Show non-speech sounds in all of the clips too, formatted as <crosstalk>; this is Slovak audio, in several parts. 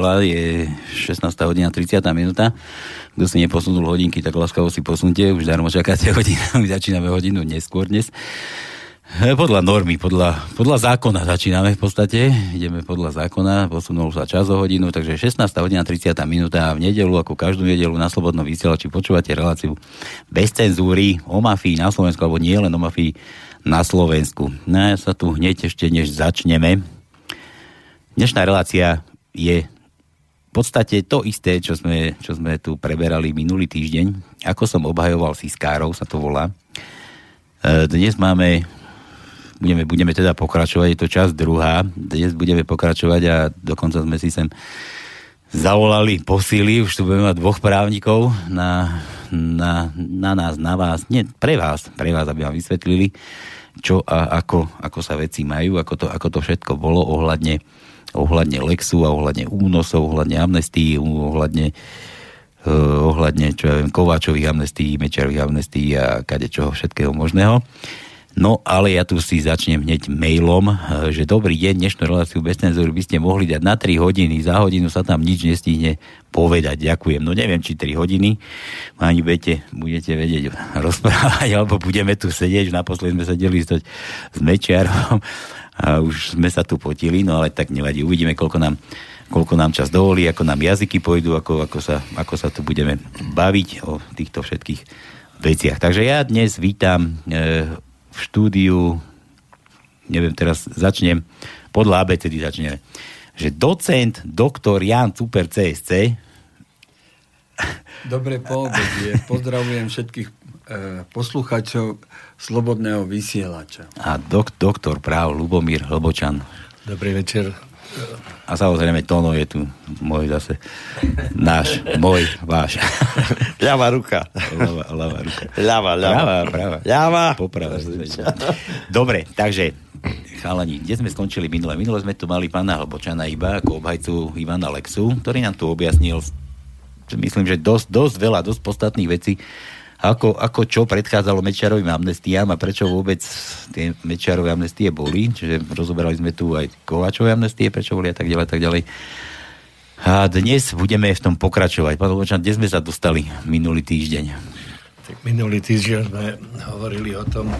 Nedela, je 16. hodina 30. minúta. Kto si neposunul hodinky, tak láskavo si posunte. Už darmo čakáte <laughs> hodinu. My začíname hodinu neskôr dnes. E, podľa normy, podľa, podľa zákona začíname v podstate. Ideme podľa zákona, posunul sa čas o hodinu, takže 16. hodina 30. minúta v nedelu, ako každú nedelu na Slobodnom vysielači počúvate reláciu bez cenzúry o mafii na Slovensku, alebo nie len o mafii na Slovensku. No ja sa tu hneď ešte než začneme, Dnešná relácia je v podstate to isté, čo sme, čo sme tu preberali minulý týždeň. Ako som obhajoval Siskárov, sa to volá. E, dnes máme, budeme, budeme teda pokračovať, je to čas druhá. Dnes budeme pokračovať a dokonca sme si sem zavolali posily, už tu budeme mať dvoch právnikov na, na, na nás, na vás, nie, pre vás, pre vás, aby vám vysvetlili, čo a ako, ako sa veci majú, ako to, ako to všetko bolo ohľadne ohľadne Lexu a ohľadne únosov, ohľadne amnestii, ohľadne uh, ohľadne, čo ja viem, Kováčových amnestí, Mečarových amnestí a kade čoho všetkého možného. No, ale ja tu si začnem hneď mailom, uh, že dobrý deň, dnešnú reláciu bez cenzury by ste mohli dať na 3 hodiny, za hodinu sa tam nič nestihne povedať. Ďakujem. No neviem, či 3 hodiny, ani budete, budete vedieť <laughs> rozprávať, alebo budeme tu sedieť, naposledy sme sedeli s Mečiarom a už sme sa tu potili, no ale tak nevadí, uvidíme, koľko nám, koľko nám čas dovolí, ako nám jazyky pôjdu, ako, ako, sa, ako sa tu budeme baviť o týchto všetkých veciach. Takže ja dnes vítam e, v štúdiu, neviem, teraz začnem, podľa ABCD začneme, že docent, doktor Jan Super CSC. Dobré poobedie. Pozdravujem všetkých e, posluchačov Slobodného vysielača. A dok, doktor práv Lubomír Hlbočan. Dobrý večer. A samozrejme Tono je tu môj zase. Náš, môj, váš. <laughs> Ľavá ruka. Ľavá, ľavá ruka. Práva. Ľavá. Poprava. Dobre, takže chalani, kde sme skončili minule? Minule sme tu mali pána Hlbočana iba ako obhajcu Ivana Lexu, ktorý nám tu objasnil myslím, že dosť, dosť veľa, dosť podstatných vecí ako, ako čo predchádzalo Mečiarovým amnestiám a prečo vôbec tie Mečiarové amnestie boli. Čiže rozoberali sme tu aj Kováčové amnestie, prečo boli a tak ďalej, tak ďalej. A dnes budeme v tom pokračovať. Pán Lobočan, kde sme sa dostali minulý týždeň? Tak minulý týždeň sme hovorili o tom,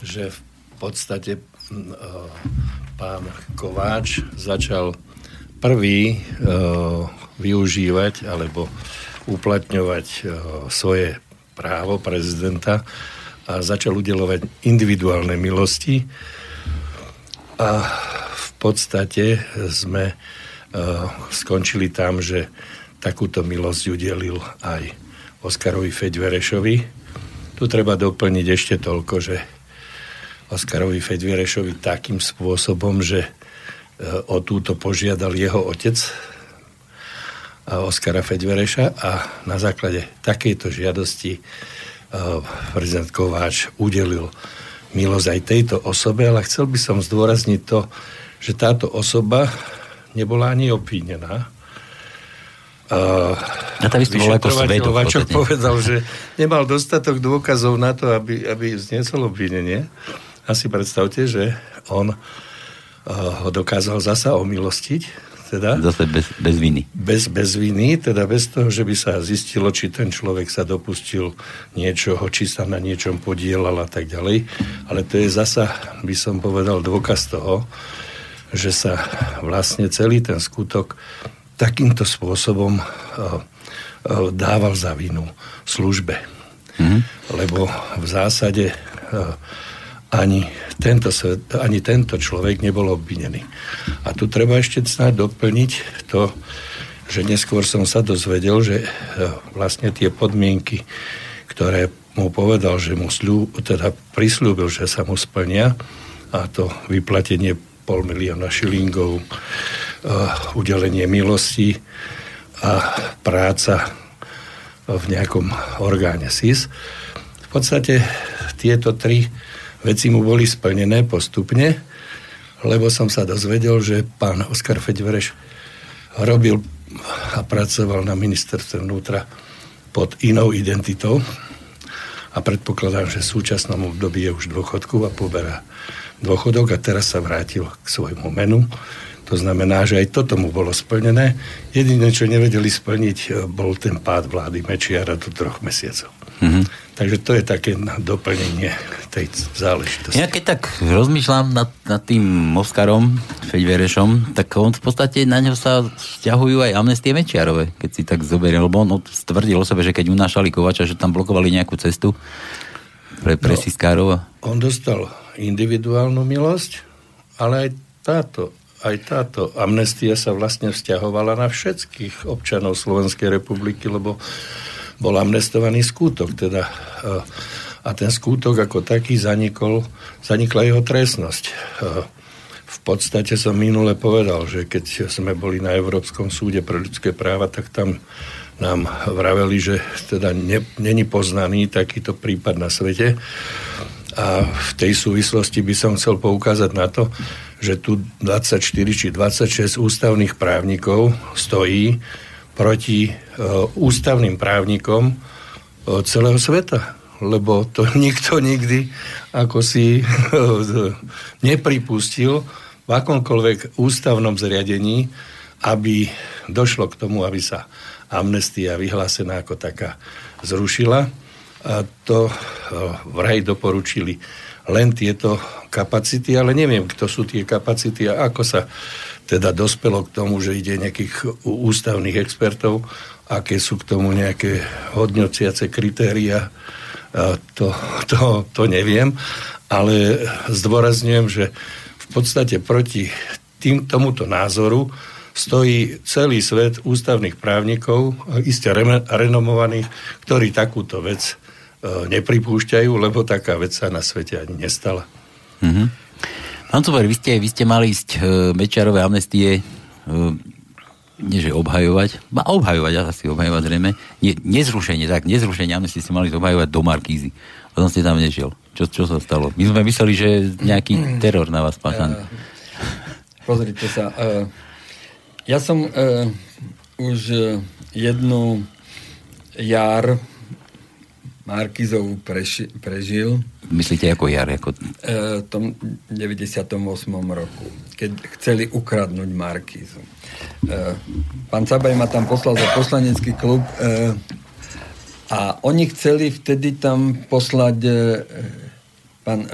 že v podstate pán Kováč začal prvý využívať alebo uplatňovať svoje právo prezidenta a začal udelovať individuálne milosti. A v podstate sme uh, skončili tam, že takúto milosť udelil aj Oskarovi Feďverešovi. Tu treba doplniť ešte toľko, že Oskarovi Feďverešovi takým spôsobom, že uh, o túto požiadal jeho otec, Oskara Fedvereša a na základe takejto žiadosti prezident Kováč udelil milosť aj tejto osobe, ale chcel by som zdôrazniť to, že táto osoba nebola ani obvinená. A tá svedok. povedal, že nemal dostatok dôkazov na to, aby, aby zniesol obvinenie. Asi predstavte, že on ho dokázal zasa omilostiť teda. Zase bez, bez viny. Bez, bez viny, teda bez toho, že by sa zistilo, či ten človek sa dopustil niečoho, či sa na niečom podielal a tak ďalej. Ale to je zasa, by som povedal, dôkaz toho, že sa vlastne celý ten skutok takýmto spôsobom uh, uh, dával za vinu službe. Mm-hmm. Lebo v zásade uh, ani tento, ani tento človek nebol obvinený. A tu treba ešte snáď doplniť to, že neskôr som sa dozvedel, že e, vlastne tie podmienky, ktoré mu povedal, že mu slú, teda prislúbil, že sa mu splnia, a to vyplatenie pol milióna šilingov, uh, udelenie milosti a práca v nejakom orgáne SIS. V podstate tieto tri veci mu boli splnené postupne, lebo som sa dozvedel, že pán Oskar Feďvereš robil a pracoval na ministerstve vnútra pod inou identitou a predpokladám, že v súčasnom období je už dôchodku a poberá dôchodok a teraz sa vrátil k svojmu menu. To znamená, že aj toto mu bolo splnené. Jediné, čo nevedeli splniť, bol ten pád vlády Mečiara do troch mesiacov. Mm-hmm. Takže to je také doplnenie tej záležitosti. Ja keď tak rozmýšľam nad, nad tým Moskarom, Feďverešom, tak on v podstate na ňo sa vzťahujú aj amnestie Mečiarove, keď si tak zoberie, lebo on stvrdil o sebe, že keď unášali Kovača, že tam blokovali nejakú cestu pre, pre no, On dostal individuálnu milosť, ale aj táto aj táto amnestia sa vlastne vzťahovala na všetkých občanov Slovenskej republiky, lebo bol amnestovaný skútok. Teda, a ten skútok ako taký zanikol, zanikla jeho trestnosť. V podstate som minule povedal, že keď sme boli na Európskom súde pre ľudské práva, tak tam nám vraveli, že teda ne, není poznaný takýto prípad na svete. A v tej súvislosti by som chcel poukázať na to, že tu 24 či 26 ústavných právnikov stojí proti uh, ústavným právnikom uh, celého sveta. Lebo to <laughs> nikto nikdy ako si uh, <laughs> nepripustil v akomkoľvek ústavnom zriadení, aby došlo k tomu, aby sa amnestia vyhlásená ako taká zrušila. A to vraj doporučili len tieto kapacity, ale neviem, kto sú tie kapacity a ako sa teda dospelo k tomu, že ide nejakých ústavných expertov, aké sú k tomu nejaké hodnociace kritéria, to, to, to neviem, ale zdôrazňujem, že v podstate proti tým, tomuto názoru stojí celý svet ústavných právnikov, iste renomovaných, ktorí takúto vec E, nepripúšťajú, lebo taká vec sa na svete ani nestala. Mm-hmm. Pán Cuber, vy ste, vy ste mali ísť e, Mečarové amnestie e, nie že obhajovať, ma obhajovať, asi obhajovať zrejme, nie, nezrušenie, tak, nezrušenie amnestie ste mali obhajovať do Markízy. Potom ste tam nešiel. Čo, čo sa stalo? My sme mysleli, že nejaký <clears throat> teror na vás páchaný. Uh, pozrite sa, uh, ja som uh, už jednu jar Markizov preši, prežil. Myslíte ako jar? Ako... E, v tom 98. roku, keď chceli ukradnúť Markizu. E, pán Cabaj ma tam poslal za poslanecký klub e, a oni chceli vtedy tam poslať e, pán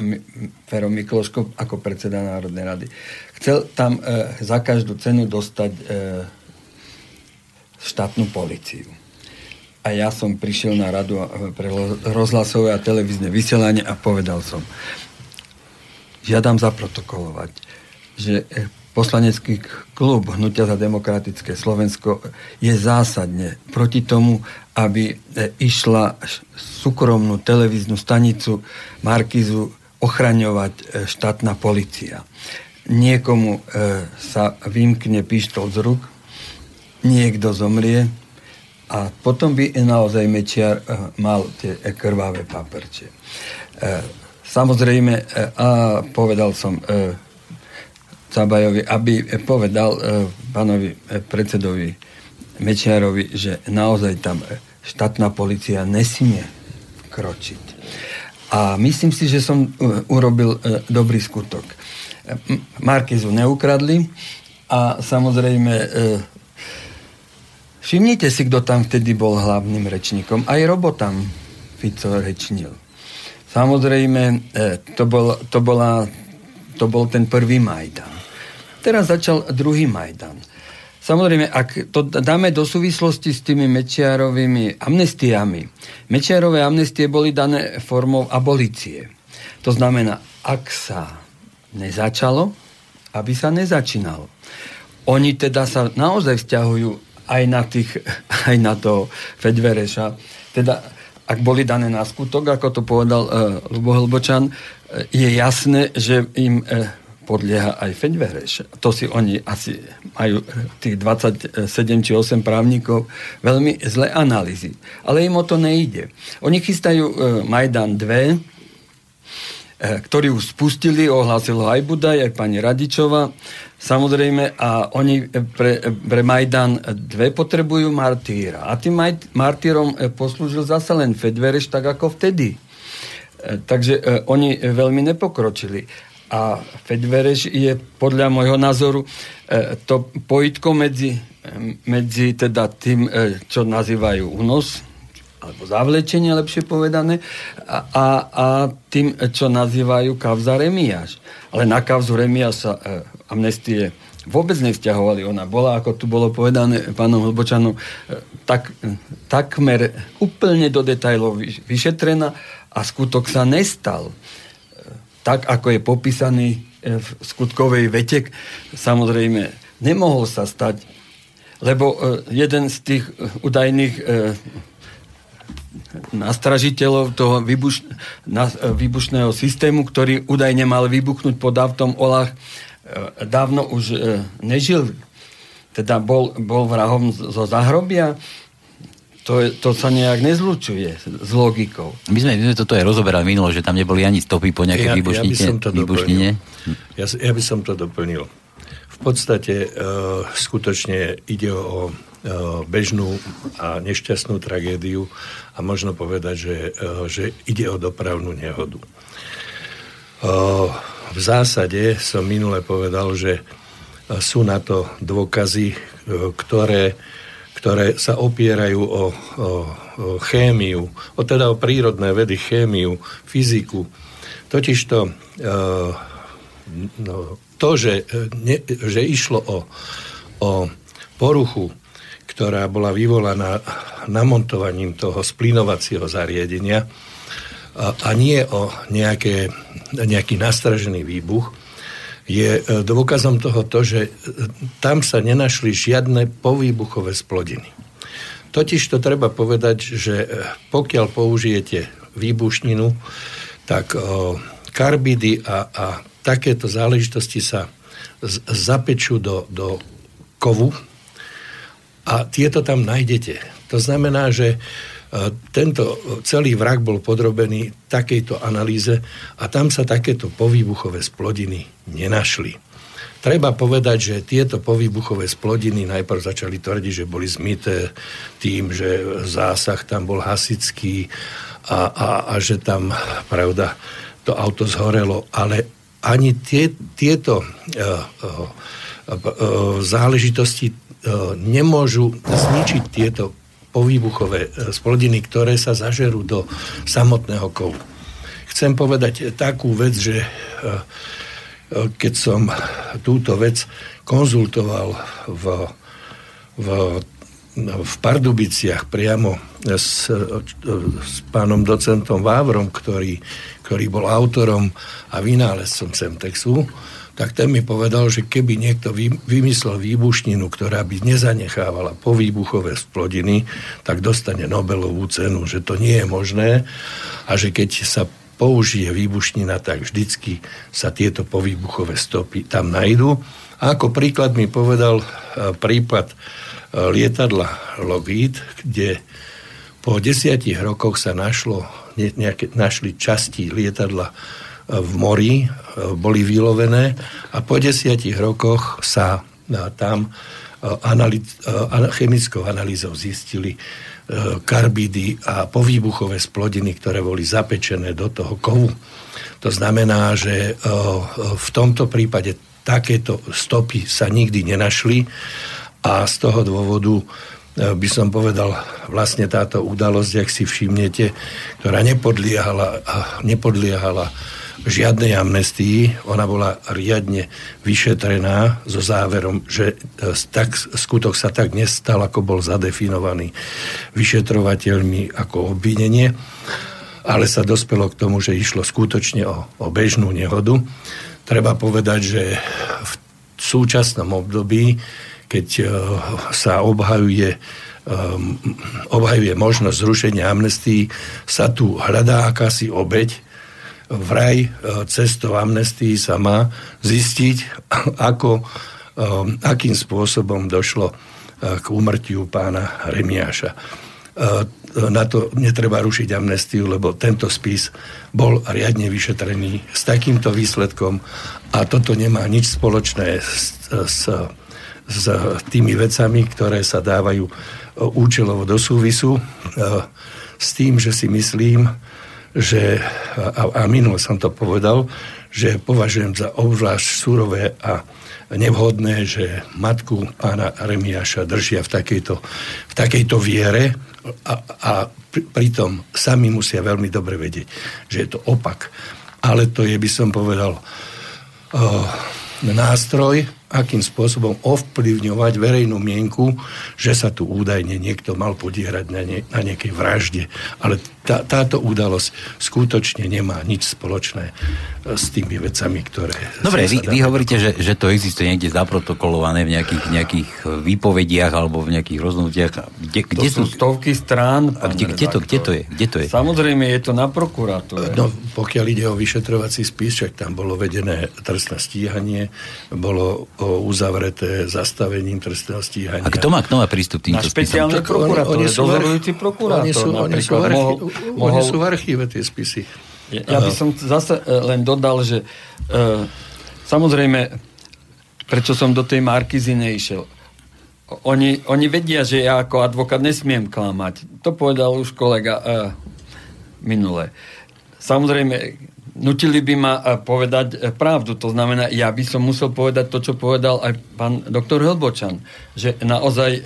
Fero Mikloško ako predseda Národnej rady. Chcel tam e, za každú cenu dostať e, štátnu policiu a ja som prišiel na radu pre rozhlasové a televízne vysielanie a povedal som, žiadam zaprotokolovať, že eh, poslanecký klub Hnutia za demokratické Slovensko je zásadne proti tomu, aby eh, išla súkromnú televíznu stanicu Markizu ochraňovať eh, štátna policia. Niekomu sa vymkne pištol z ruk, niekto zomrie, a potom by naozaj Mečiar uh, mal tie krvavé paprče. Uh, samozrejme, a povedal som Cabajovi, aby povedal pánovi predsedovi Mečiarovi, že naozaj tam štátna policia nesmie kročiť. A myslím si, že som urobil dobrý skutok. Markizu neukradli a samozrejme Všimnite si, kto tam vtedy bol hlavným rečníkom. Aj robotam Fico rečnil. Samozrejme, e, to bol, to, bola, to bol ten prvý Majdan. Teraz začal druhý Majdan. Samozrejme, ak to dáme do súvislosti s tými Mečiarovými amnestiami, Mečiarové amnestie boli dané formou abolície. To znamená, ak sa nezačalo, aby sa nezačínalo. Oni teda sa naozaj vzťahujú aj na, tých, <laughs> aj na to Fedvereša. Teda, ak boli dané na skutok, ako to povedal uh, Lubo Hlbočan, uh, je jasné, že im uh, podlieha aj Fedvereš. To si oni asi majú tých 27 či 8 právnikov veľmi zlé analýzy. Ale im o to nejde. Oni chystajú Majdan 2, ktorý už spustili, ohlásil ho aj Budaj, aj pani Radičova. Samozrejme, a oni pre, pre Majdan dve potrebujú martýra. A tým martýrom poslúžil zase len Fedvereš, tak ako vtedy. Takže oni veľmi nepokročili. a Fedvereš je podľa môjho názoru to pojitko medzi, medzi teda tým, čo nazývajú únos, alebo zavlečenie, lepšie povedané, a, a, a tým, čo nazývajú kavza Remiáš. Ale na kavzu Remiáš sa e, amnestie vôbec nevzťahovali. Ona bola, ako tu bolo povedané pánom Hlbočanom, e, tak, takmer úplne do detajlov vyšetrená a skutok sa nestal. E, tak, ako je popísaný e, v skutkovej vete, samozrejme nemohol sa stať, lebo jeden z tých údajných nastražiteľov toho výbuš, na, výbušného systému, ktorý údajne mal vybuchnúť pod autom Olach, E, dávno už e, nežil, teda bol, bol vrahom zo zahrobia, to, je, to sa nejak nezlučuje s logikou. My sme, my sme toto aj rozoberali minulo, že tam neboli ani stopy po nejakej ja, výbušnine. Ja by som to výbušnine. Ja, ja by som to doplnil. V podstate uh, skutočne ide o bežnú a nešťastnú tragédiu a možno povedať, že, uh, že ide o dopravnú nehodu. Uh, v zásade som minule povedal, že e, sú na to dôkazy, e, ktoré, ktoré sa opierajú o, o, o chémiu, o teda o prírodné vedy, chémiu, fyziku. Totižto e, no, to, že, ne, že išlo o, o poruchu, ktorá bola vyvolaná namontovaním toho splinovacieho zariadenia, a nie o nejaké, nejaký nastražený výbuch, je e, dôkazom toho to, že e, tam sa nenašli žiadne povýbuchové splodiny. Totiž to treba povedať, že e, pokiaľ použijete výbušninu, tak karbidy a, a takéto záležitosti sa z, zapečú do, do kovu a tieto tam nájdete. To znamená, že tento celý vrak bol podrobený takejto analýze a tam sa takéto povýbuchové splodiny nenašli. Treba povedať, že tieto povýbuchové splodiny najprv začali tvrdiť, že boli zmité tým, že zásah tam bol hasický a, a, a že tam, pravda, to auto zhorelo, ale ani tie, tieto uh, uh, uh, záležitosti nemôžu zničiť tieto povýbuchové e, splodiny, ktoré sa zažerú do samotného kovu. Chcem povedať takú vec, že e, e, keď som túto vec konzultoval v, v, v Pardubiciach priamo s, s pánom docentom Vávrom, ktorý, ktorý bol autorom a vynálezcom Semtexu, tak ten mi povedal, že keby niekto vymyslel výbušninu, ktorá by nezanechávala povýbuchové splodiny, tak dostane Nobelovú cenu, že to nie je možné a že keď sa použije výbušnina, tak vždycky sa tieto povýbuchové stopy tam nájdú. A ako príklad mi povedal e, prípad e, lietadla Lockheed, kde po desiatich rokoch sa našlo, nejaké, našli časti lietadla v mori, e, boli vylovené a po desiatich rokoch sa e, tam e, chemickou analýzou zistili karbidy a povýbuchové splodiny, ktoré boli zapečené do toho kovu. To znamená, že v tomto prípade takéto stopy sa nikdy nenašli a z toho dôvodu by som povedal, vlastne táto udalosť, ak si všimnete, ktorá nepodliehala, nepodliehala žiadnej amnestii. Ona bola riadne vyšetrená so záverom, že e, tak, skutok sa tak nestal, ako bol zadefinovaný vyšetrovateľmi ako obvinenie, ale sa dospelo k tomu, že išlo skutočne o, o bežnú nehodu. Treba povedať, že v súčasnom období, keď e, sa obhajuje um, obhajuje možnosť zrušenia amnestii, sa tu hľadá akási obeď, vraj e, cestou amnestii sa má zistiť, <laughs> ako, e, akým spôsobom došlo e, k úmrtiu pána Remiáša. Na to netreba rušiť amnestiu, lebo tento spis bol riadne vyšetrený s takýmto výsledkom a toto nemá nič spoločné s, s, s tými vecami, ktoré sa dávajú účelovo do súvisu, s tým, že si myslím, že, a, a minul som to povedal, že považujem za obzvlášť surové a nevhodné, že matku pána Remiáša držia v takejto, v takejto viere a, a pritom sami musia veľmi dobre vedieť, že je to opak. Ale to je, by som povedal, uh, nástroj, akým spôsobom ovplyvňovať verejnú mienku, že sa tu údajne niekto mal podierať na, ne, na nejakej vražde. Ale tá, táto udalosť skutočne nemá nič spoločné e, s tými vecami, ktoré... Dobre, vy, vy hovoríte, že, že to existuje niekde zaprotokolované v nejakých, nejakých výpovediach alebo v nejakých rozhodnutiach. Kde, kde to sú stovky strán. A kde, kde, to, kde, to je? kde to je? Samozrejme, je to na prokuratúre. No, pokiaľ ide o vyšetrovací spis, však tam bolo vedené trestné stíhanie, bolo uzavreté zastavením trestného stíhania. A kto má, kto má prístup týmto Na špeciálne prokurátor, dozorujúci prokurátor. Oni sú, oni sú, archi- mohol, mohol... oni sú v archíve tie spisy. Ja, ja by som zase e, len dodal, že uh, samozrejme, prečo som do tej Markizy neišiel. Oni, oni vedia, že ja ako advokát nesmiem klamať. To povedal už kolega uh, minule. Samozrejme, nutili by ma eh, povedať eh, pravdu. To znamená, ja by som musel povedať to, čo povedal aj pán doktor Helbočan, že naozaj e,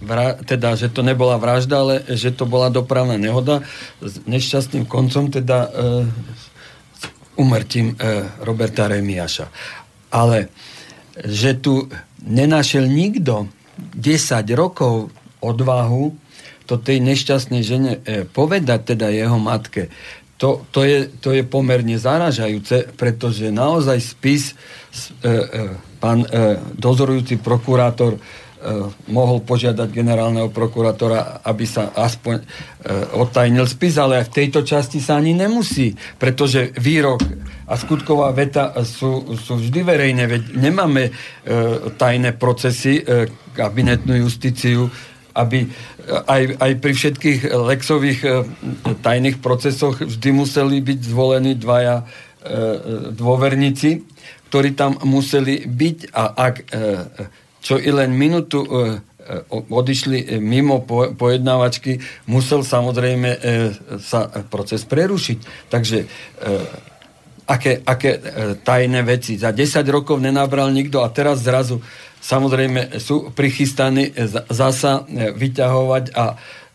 vra, teda, že to nebola vražda, ale že to bola dopravná nehoda s nešťastným koncom, teda e, umrtím e, Roberta Remiaša. Ale že tu nenašiel nikto 10 rokov odvahu to tej nešťastnej žene e, povedať teda jeho matke, to, to, je, to je pomerne zaražajúce, pretože naozaj spis e, e, pán e, dozorujúci prokurátor e, mohol požiadať generálneho prokurátora, aby sa aspoň e, odtajnil spis, ale aj v tejto časti sa ani nemusí, pretože výrok a skutková veta sú, sú vždy verejné, veď nemáme e, tajné procesy, e, kabinetnú justíciu, aby aj, aj pri všetkých lexových e, tajných procesoch vždy museli byť zvolení dvaja e, dôverníci, ktorí tam museli byť a ak čo i len minútu odišli mimo pojednávačky, musel samozrejme sa proces prerušiť. Takže aké, aké tajné veci. Za 10 rokov nenabral nikto a teraz zrazu samozrejme sú prichystaní zasa e, vyťahovať a,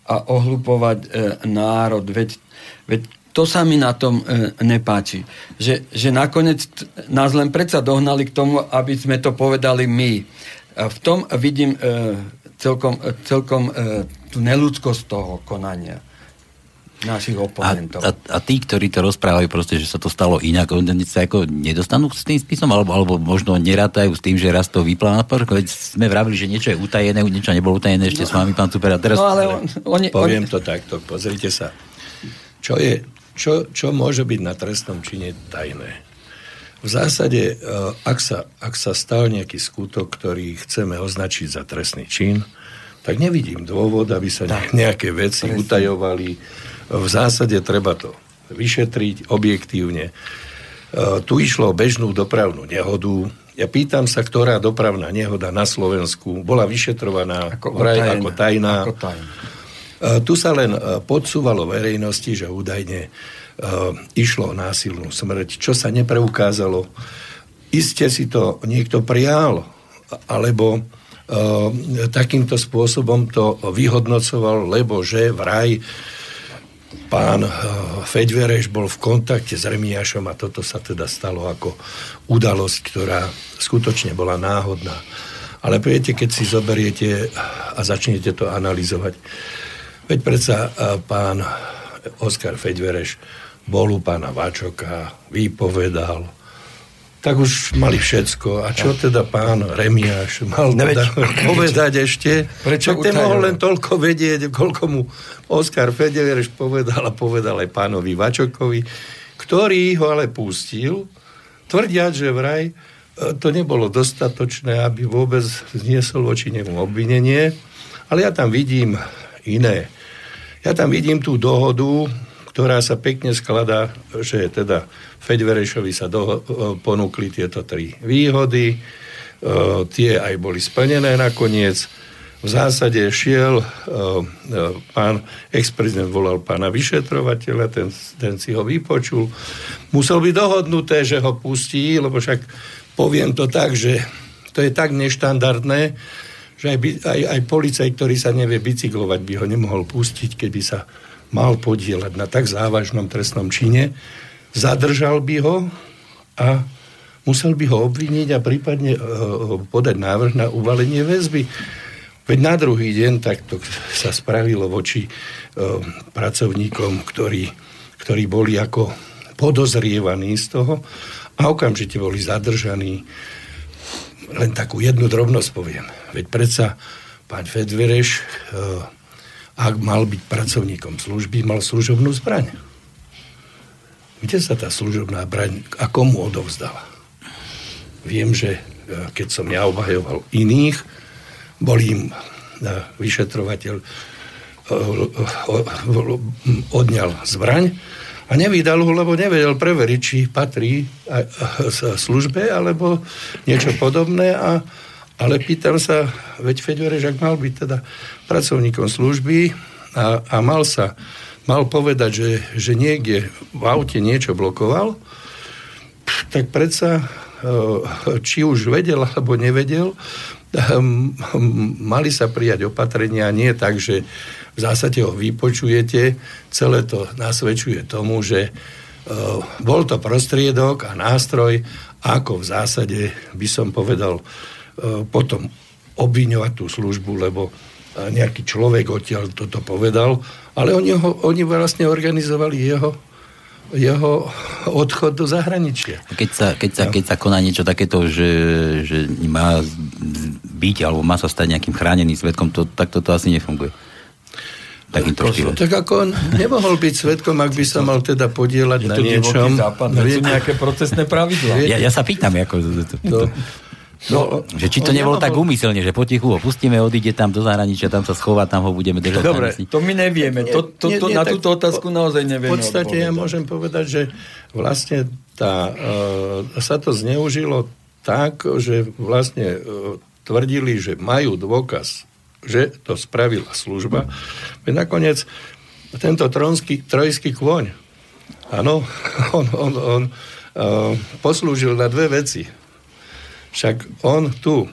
a ohlupovať e, národ. Veď, veď to sa mi na tom e, nepáči. Že, že nakoniec nás len predsa dohnali k tomu, aby sme to povedali my. V tom vidím e, celkom, e, celkom e, tú neludskosť toho konania našich oponentov. A, a, a tí, ktorí to rozprávajú proste, že sa to stalo inak, oni sa ako nedostanú s tým spisom, alebo, alebo možno nerátajú s tým, že raz to vypláva na Veď sme vravili, že niečo je utajené, niečo nebolo utajené ešte no, s vami, pán Super. A teraz... No ale on, oni, Poviem oni... to takto, pozrite sa. Čo, je, čo, čo môže byť na trestnom čine tajné? V zásade, e, ak sa, ak sa stal nejaký skutok, ktorý chceme označiť za trestný čin, tak nevidím dôvod, aby sa nejaké veci Presne. utajovali, v zásade treba to vyšetriť objektívne. E, tu išlo o bežnú dopravnú nehodu. Ja pýtam sa, ktorá dopravná nehoda na Slovensku bola vyšetrovaná ako, vraj, tajná, ako tajná. Ako tajná. E, tu sa len e, podsúvalo verejnosti, že údajne išlo o násilnú smrť, čo sa nepreukázalo. Iste si to niekto prijal, alebo takýmto spôsobom to vyhodnocoval, lebo že vraj pán eh, Feďvereš bol v kontakte s Remiášom a toto sa teda stalo ako udalosť, ktorá skutočne bola náhodná. Ale viete, keď si zoberiete a začnete to analyzovať, veď predsa eh, pán Oskar Feďvereš bol u pána Vačoka, vypovedal, tak už mali všetko. A čo teda pán Remiáš mal teda <laughs> povedať ešte? Prečo ten mohol len toľko vedieť, koľko mu Oskar Federer povedal a povedal aj pánovi Vačokovi, ktorý ho ale pustil, tvrdiať, že vraj e, to nebolo dostatočné, aby vôbec zniesol voči nemu obvinenie, ale ja tam vidím iné. Ja tam vidím tú dohodu, ktorá sa pekne skladá, že teda Feďverešovi sa do, ponúkli tieto tri výhody, e, tie aj boli splnené nakoniec. v zásade šiel, pán ex-prezident volal pána vyšetrovateľa, ten, ten si ho vypočul. Musel byť dohodnuté, že ho pustí, lebo však poviem to tak, že to je tak neštandardné, že aj, aj, aj policaj, ktorý sa nevie bicyklovať, by ho nemohol pustiť, keby sa mal podielať na tak závažnom trestnom čine. Zadržal by ho a musel by ho obviniť a prípadne uh, podať návrh na uvalenie väzby. Veď na druhý deň takto sa spravilo voči uh, pracovníkom, ktorí, ktorí boli ako podozrievaní z toho a okamžite boli zadržaní len takú jednu drobnosť poviem. Veď predsa pán Fedvereš, ak mal byť pracovníkom služby, mal služobnú zbraň. Kde sa tá služobná zbraň a komu odovzdala? Viem, že eh, keď som ja obhajoval iných, bol im eh, vyšetrovateľ odňal zbraň a nevydal ho, lebo nevedel preveriť, či patrí službe alebo niečo podobné. A, ale pýtam sa, veď Feďoreš, ak mal byť teda pracovníkom služby a, a mal sa mal povedať, že, že niekde v aute niečo blokoval, tak predsa e, či už vedel alebo nevedel, mali sa prijať opatrenia nie tak, že v zásade ho vypočujete, celé to nasvedčuje tomu, že e, bol to prostriedok a nástroj, ako v zásade by som povedal potom obviňovať tú službu, lebo e, nejaký človek odtiaľ toto povedal, ale oni, ho, oni vlastne organizovali jeho jeho odchod do zahraničia. Keď sa, keď sa, keď sa koná niečo takéto, že, že má byť alebo má sa stať nejakým chráneným svetkom, to, tak toto asi nefunguje takýmto štýlom. Tak ako on nemohol byť svetkom, ak by sa mal teda podielať je na niečom. Západ, no, sú nejaké procesné pravidlá. Ja, ja sa pýtam, ako... To, No, že či to nebolo tak úmyselne, že potichu ho pustíme, odíde tam do zahraničia, tam sa schová, tam ho budeme držať. Dobre, to my nevieme. To, to, to, nie, nie, na túto otázku po, naozaj nevieme. V podstate odpovedať. ja môžem povedať, že vlastne tá, uh, sa to zneužilo tak, že vlastne uh, tvrdili, že majú dôkaz že to spravila služba. Veď nakoniec tento tronský, trojský kôň, áno, <laughs> on, on, on uh, poslúžil na dve veci. Však on tu uh,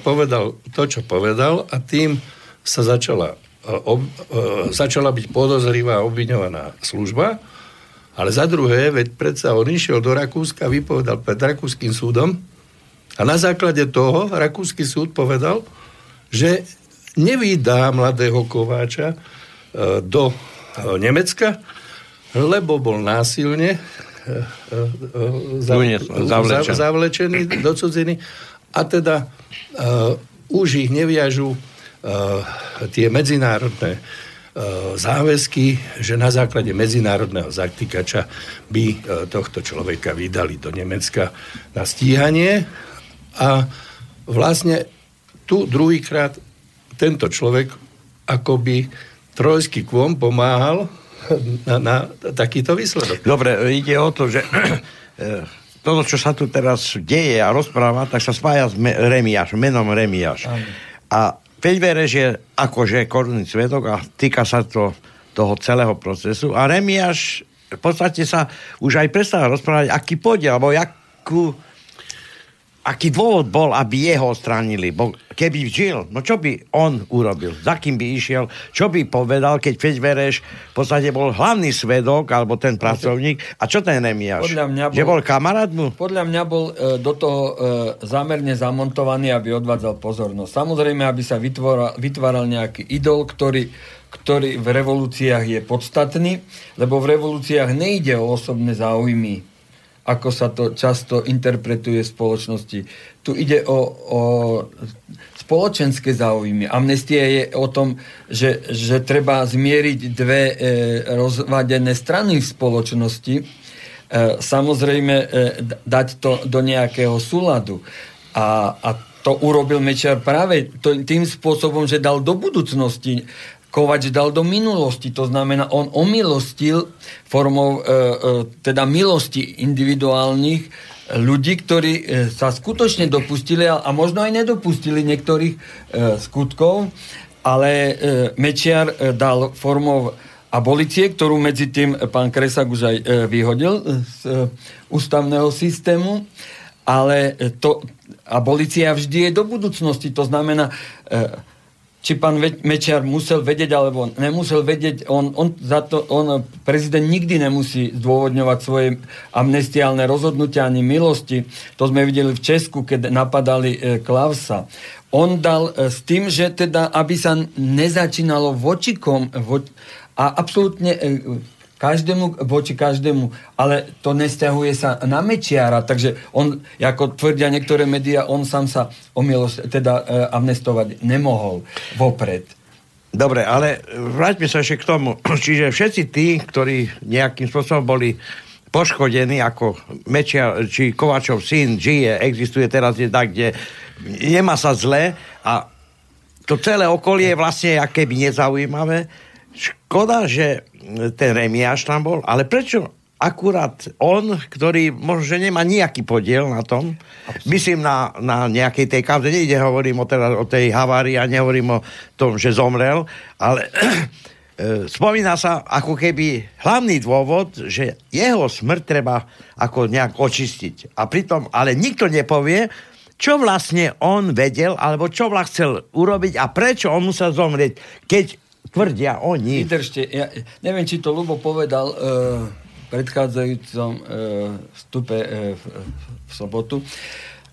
povedal to, čo povedal a tým sa začala, uh, ob, uh, začala byť podozrivá a obviňovaná služba, ale za druhé, veď predsa on išiel do Rakúska, vypovedal pred Rakúskym súdom a na základe toho Rakúsky súd povedal, že nevydá mladého Kováča e, do e, Nemecka, lebo bol násilne e, zavlečený. zavlečený do cudziny a teda už ich neviažu tie medzinárodné záväzky, že na základe medzinárodného zaktýkača by tohto človeka vydali do Nemecka na stíhanie a vlastne tu druhýkrát tento človek akoby trojský kvom pomáhal na, na takýto výsledok. Dobre, ide o to, že <clears throat> toto, čo sa tu teraz deje a rozpráva, tak sa spája s me- Remiáš, menom Remiáš. A Feďvereš je akože korunný svetok a týka sa to toho celého procesu. A Remiáš v podstate sa už aj prestáva rozprávať, aký podiel, alebo jakú aký dôvod bol, aby jeho odstránili? Bo keby žil, no čo by on urobil? Za kým by išiel? Čo by povedal, keď Feď Vereš v podstate bol hlavný svedok, alebo ten pracovník? A čo ten Remiáš? Podľa mňa bol, že bol kamarát mu? Podľa mňa bol e, do toho e, zámerne zamontovaný, aby odvádzal pozornosť. Samozrejme, aby sa vytvoral, vytváral nejaký idol, ktorý ktorý v revolúciách je podstatný, lebo v revolúciách nejde o osobné záujmy ako sa to často interpretuje v spoločnosti. Tu ide o, o spoločenské záujmy. Amnestia je o tom, že, že treba zmieriť dve e, rozvadené strany v spoločnosti, e, samozrejme e, dať to do nejakého súladu. A, a to urobil Mečiar práve tým spôsobom, že dal do budúcnosti Kovač dal do minulosti, to znamená, on omilostil formou e, e, teda milosti individuálnych e, ľudí, ktorí e, sa skutočne dopustili a, a možno aj nedopustili niektorých e, skutkov, ale e, Mečiar e, dal formou abolície, ktorú medzi tým pán Kresak už aj e, vyhodil z e, ústavného systému, ale e, to, abolícia vždy je do budúcnosti. To znamená, e, či pán Mečiar musel vedieť, alebo nemusel vedieť, on, on, za to, on prezident nikdy nemusí zdôvodňovať svoje amnestiálne rozhodnutia ani milosti. To sme videli v Česku, keď napadali e, Klausa. On dal e, s tým, že teda, aby sa nezačínalo vočikom vo, a absolútne e, každému, voči každému, ale to nesťahuje sa na Mečiara, takže on, ako tvrdia niektoré médiá, on sám sa o milosť, teda e, amnestovať nemohol vopred. Dobre, ale vráťme sa ešte k tomu. <clears throat> Čiže všetci tí, ktorí nejakým spôsobom boli poškodení, ako Mečia, či Kovačov syn žije, existuje teraz je tak, kde nemá sa zle a to celé okolie je vlastne aké by nezaujímavé. Škoda, že ten Remiáš tam bol, ale prečo akurát on, ktorý možno, nemá nejaký podiel na tom, Absolutne. myslím na, na nejakej tej kauze, nejde hovorím o, teda, o tej havárii a nehovorím o tom, že zomrel, ale <clears throat> e, spomína sa ako keby hlavný dôvod, že jeho smrť treba ako nejak očistiť. A pritom, ale nikto nepovie, čo vlastne on vedel, alebo čo vlastne chcel urobiť a prečo on musel zomrieť, keď Tvrdia oni. Vydržte, ja neviem, či to Lubo povedal v predchádzajúcom uh, vstupe uh, v, v sobotu.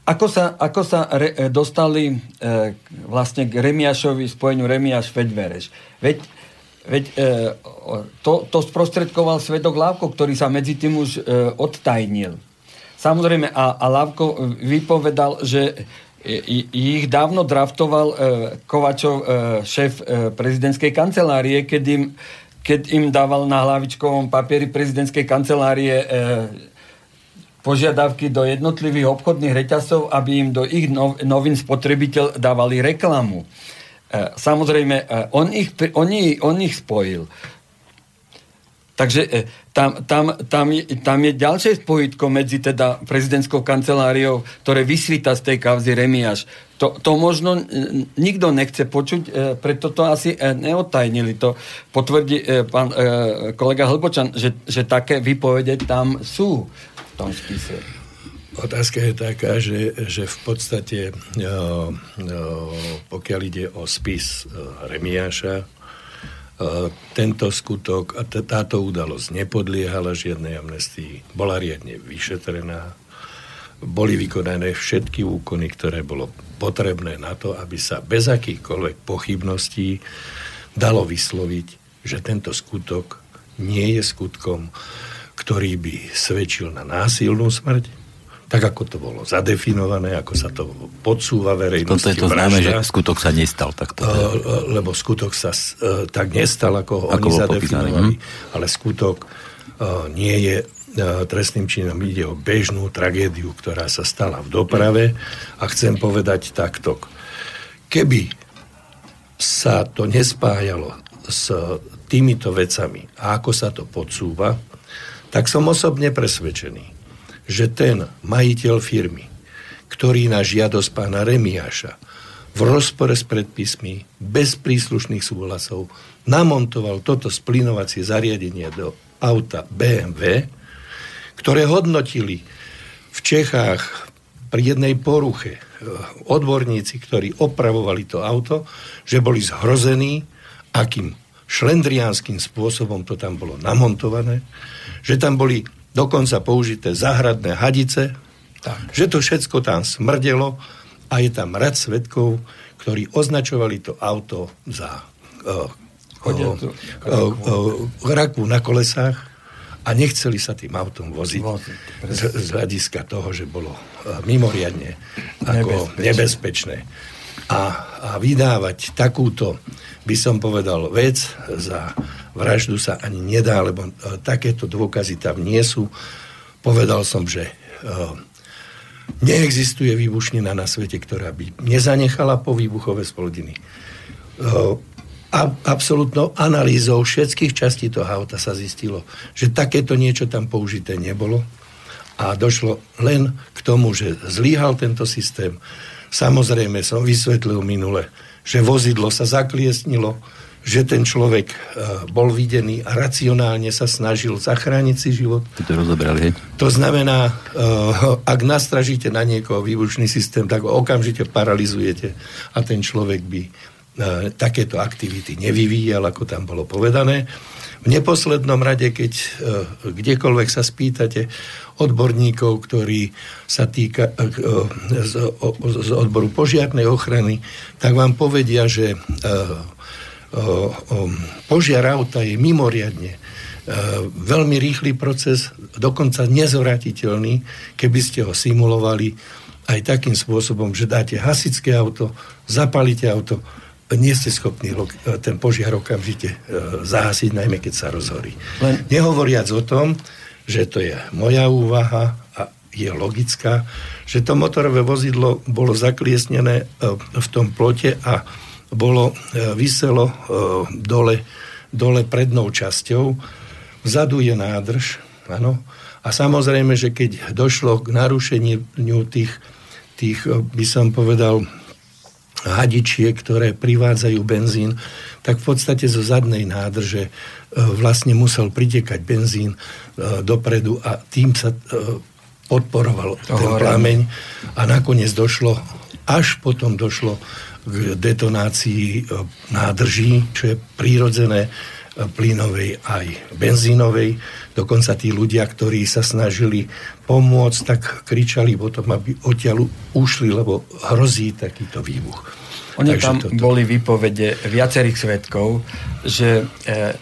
Ako sa, ako sa re, dostali uh, vlastne k Remiašovi, spojeniu Remiaš-Fedvereš? Veď, veď uh, to, to sprostredkoval Svedok Lávko, ktorý sa medzi tým už uh, odtajnil. Samozrejme, a, a Lávko vypovedal, že ich dávno draftoval e, Kovačov e, šéf e, prezidentskej kancelárie, keď im, keď im dával na hlavičkovom papieri prezidentskej kancelárie požiadavky do jednotlivých obchodných reťazov, aby im do ich novín spotrebiteľ dávali reklamu. Samozrejme, on ich, on, ich, on ich spojil. Takže e, tam, tam, tam, tam je ďalšie spojitko medzi teda prezidentskou kanceláriou, ktoré vysvíta z tej kauzy Remiáš. To, to možno nikto nechce počuť, e, preto to asi e, neotajnili. To potvrdí pán kolega Hlbočan, že, že také vypovede tam sú v tom spise. Otázka je taká, že, že v podstate, pokiaľ ide o spis Remiáša, E, tento skutok a táto udalosť nepodliehala žiadnej amnestii, bola riadne vyšetrená, boli vykonané všetky úkony, ktoré bolo potrebné na to, aby sa bez akýchkoľvek pochybností dalo vysloviť, že tento skutok nie je skutkom, ktorý by svedčil na násilnú smrť, tak ako to bolo zadefinované, ako sa to podsúva verejnosti. Toto je to známe, že skutok sa nestal. Tak to uh, lebo skutok sa uh, tak nestal, ako ho ako oni zadefinovali, hm? ale skutok nie je trestným činom, ide o bežnú tragédiu, ktorá sa stala v doprave a chcem povedať takto. Keby sa to nespájalo s týmito vecami a ako sa to podsúva, tak som osobne presvedčený, že ten majiteľ firmy, ktorý na žiadosť pána Remiáša v rozpore s predpismi, bez príslušných súhlasov, namontoval toto splinovacie zariadenie do auta BMW, ktoré hodnotili v Čechách pri jednej poruche eh, odborníci, ktorí opravovali to auto, že boli zhrození, akým šlendriánským spôsobom to tam bolo namontované, že tam boli dokonca použité zahradné hadice, tak. že to všetko tam smrdelo a je tam rad svetkov, ktorí označovali to auto za uh, uh, uh, raku na kolesách a nechceli sa tým autom voziť z, z hľadiska toho, že bolo uh, mimoriadne ako nebezpečné. nebezpečné. A, a vydávať takúto, by som povedal, vec za vraždu sa ani nedá, lebo uh, takéto dôkazy tam nie sú. Povedal som, že uh, neexistuje výbušnina na svete, ktorá by nezanechala po výbuchové splodiny. Uh, a absolútnou analýzou všetkých častí toho auta sa zistilo, že takéto niečo tam použité nebolo a došlo len k tomu, že zlíhal tento systém. Samozrejme som vysvetlil minule, že vozidlo sa zakliesnilo, že ten človek uh, bol videný a racionálne sa snažil zachrániť si život. Ty to rozobrali, hej? To znamená, uh, ak nastražíte na niekoho výbušný systém, tak ho okamžite paralizujete a ten človek by uh, takéto aktivity nevyvíjal, ako tam bolo povedané. V neposlednom rade, keď kdekoľvek sa spýtate odborníkov, ktorí sa týka z, odboru požiarnej ochrany, tak vám povedia, že požiar auta je mimoriadne e, veľmi rýchly proces, dokonca nezvratiteľný, keby ste ho simulovali aj takým spôsobom, že dáte hasické auto, zapalíte auto, nie ste schopní ten požiar okamžite e, zahasiť, najmä keď sa rozhorí. Len nehovoriac o tom, že to je moja úvaha a je logická, že to motorové vozidlo bolo zakliesnené e, v tom plote a bolo, e, vyselo e, dole, dole prednou časťou, vzadu je nádrž, áno, a samozrejme, že keď došlo k narušeniu tých, tých e, by som povedal, hadičiek, ktoré privádzajú benzín, tak v podstate zo zadnej nádrže vlastne musel pritekať benzín dopredu a tým sa podporoval ten plameň. A nakoniec došlo, až potom došlo k detonácii e, nádrží, čo je prírodzené e, plynovej aj benzínovej. Dokonca tí ľudia, ktorí sa snažili pomôcť, tak kričali potom, aby odtiaľ ušli, lebo hrozí takýto výbuch. Oni Takže tam toto... boli výpovede viacerých svetkov, že e,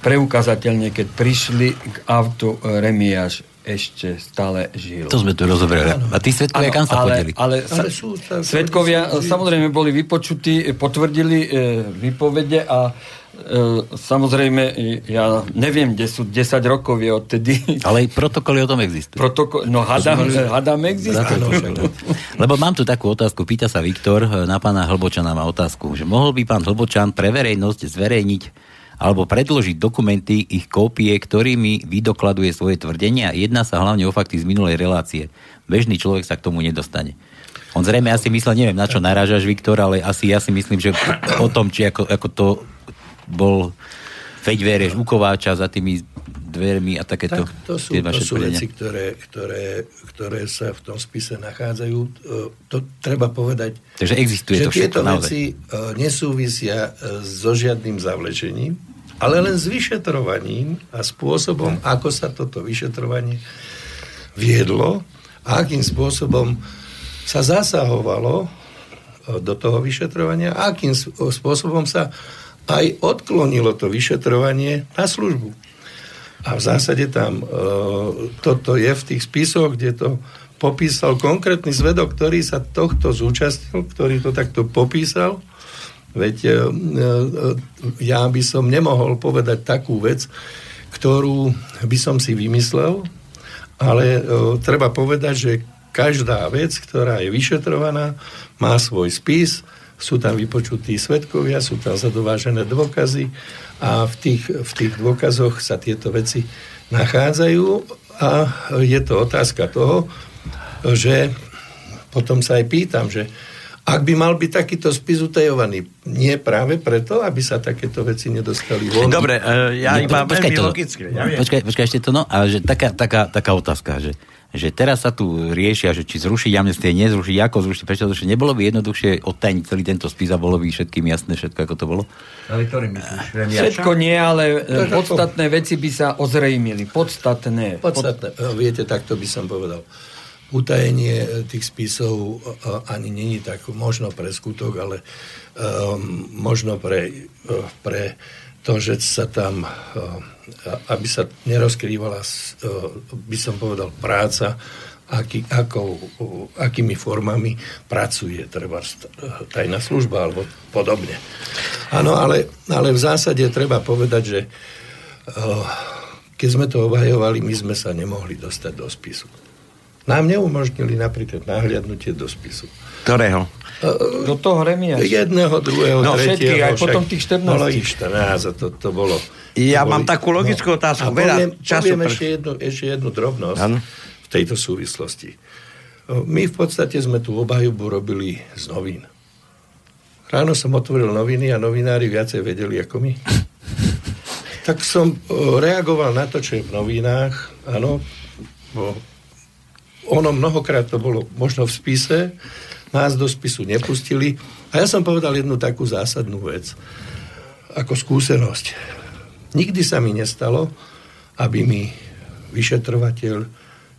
preukazateľne, keď prišli k autu Remiáš ešte stále žil. To sme tu rozobrali. A tí svetkovia kam sa ale, Ale, ale sú, sa, svetkovia sú, samozrejme boli vypočutí, potvrdili e, výpovede a e, samozrejme ja neviem, kde sú 10 rokov je odtedy. Ale protokoly o tom existujú. Protokol, no hadám, hadám existujú. Lebo mám tu takú otázku, pýta sa Viktor, e, na pána Hlbočana má otázku, že mohol by pán Hlbočan pre verejnosť zverejniť alebo predložiť dokumenty, ich kópie, ktorými vydokladuje svoje tvrdenia. Jedná sa hlavne o fakty z minulej relácie. Bežný človek sa k tomu nedostane. On zrejme asi myslel, neviem na čo narážaš, Viktor, ale asi ja si myslím, že o tom, či ako, ako to bol Feď Vereš u Kováča za tými dvermi a takéto. Tak, to sú, to sú veci, ktoré, ktoré, ktoré sa v tom spise nachádzajú. To treba povedať, Takže existuje že to všetko, tieto naozaj. veci e, nesúvisia e, so žiadnym zavlečením, ale len s vyšetrovaním a spôsobom, ako sa toto vyšetrovanie viedlo a akým spôsobom sa zasahovalo e, do toho vyšetrovania a akým spôsobom sa aj odklonilo to vyšetrovanie na službu. A v zásade tam e, toto je v tých spisoch, kde to popísal konkrétny zvedok, ktorý sa tohto zúčastnil, ktorý to takto popísal. Veď e, e, ja by som nemohol povedať takú vec, ktorú by som si vymyslel, ale e, treba povedať, že každá vec, ktorá je vyšetrovaná, má svoj spis, sú tam vypočutí svetkovia, sú tam zadovážené dôkazy a v tých, v tých dôkazoch sa tieto veci nachádzajú. A je to otázka toho, že potom sa aj pýtam, že ak by mal byť takýto spis utajovaný, nie práve preto, aby sa takéto veci nedostali von. Dobre, uh, ja no, iba veľmi logické. Ja počkaj, počkaj ešte to, no, ale že taká, taká, taká otázka, že že teraz sa tu riešia, že či zrušiť amnestie, nezrušiť, ako zrušiť, prečo zrušiť. Nebolo by jednoduchšie odtajniť celý tento spis a bolo by všetkým jasné všetko, ako to bolo? Ale ktorý myslíš? Všetko nie, ale to podstatné to... veci by sa ozrejmili. Podstatné. Podstatné. Pod... Viete, takto by som povedal. Utajenie tých spisov ani není tak možno pre skutok, ale um, možno pre, pre to, že sa tam aby sa nerozkrývala, by som povedal, práca, aký, ako, akými formami pracuje treba tajná služba alebo podobne. Áno, ale, ale v zásade treba povedať, že keď sme to obhajovali, my sme sa nemohli dostať do spisu. Nám neumožnili napríklad nahliadnutie do spisu. Ktorého? Do toho remia. Jedného, druhého, no, tretieho. Všetkých, aj potom tých 14. Bolo ich 14 a to, to bolo ja mám takú logickú no, otázku. A poviem, času poviem pre... ešte, jednu, ešte jednu drobnosť. Ano. V v tejto súvislosti. My v podstate sme tú obhajobu robili z novín. Ráno som otvoril noviny a novinári viacej vedeli ako my. <laughs> Tak som reagoval na to, čo je v novinách. Áno, ono mnohokrát to bolo možno v spise, nás do spisu nepustili. A ja som povedal jednu takú zásadnú vec, ako skúsenosť. Nikdy sa mi nestalo, aby mi vyšetrovateľ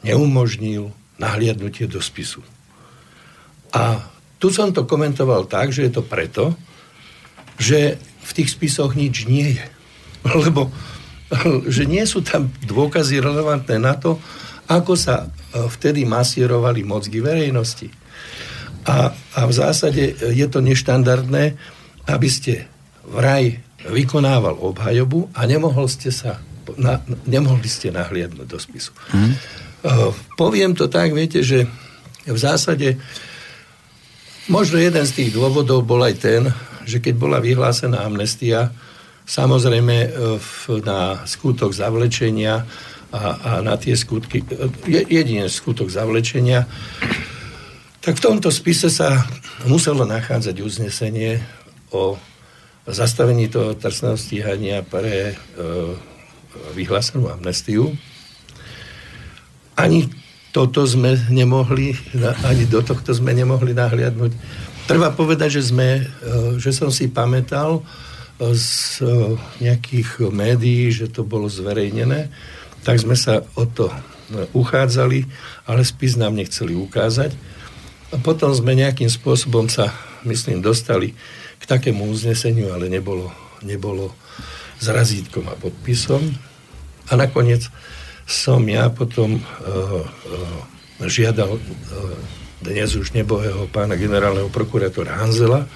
neumožnil nahliadnutie do spisu. A tu som to komentoval tak, že je to preto, že v tých spisoch nič nie je. <laughs> Lebo že nie sú tam dôkazy relevantné na to, ako sa e, vtedy masírovali mozgy verejnosti. A, a v zásade je to neštandardné, aby ste vraj vykonával obhajobu a nemohol ste sa, na, nemohli ste nahliadnúť do spisu. Uh, poviem to tak, viete, že v zásade Možno jeden z tých dôvodov bol aj ten, že keď bola vyhlásená amnestia, samozrejme e, na skutok zavlečenia a, a na tie skutky, e, jediný skutok zavlečenia, tak v tomto spise sa muselo nachádzať uznesenie o zastavení toho trestného stíhania pre e, vyhlásenú amnestiu. Ani toto sme nemohli, ani do tohto sme nemohli nahliadnúť. Treba povedať, že, sme, e, že som si pamätal e, z e, nejakých médií, že to bolo zverejnené, tak sme sa o to uchádzali, ale spis nám nechceli ukázať. A potom sme nejakým spôsobom sa, myslím, dostali k takému uzneseniu, ale nebolo, nebolo s razítkom a podpisom. A nakoniec som ja potom uh, uh, žiadal uh, dnes už nebohého pána generálneho prokurátora Hanzela,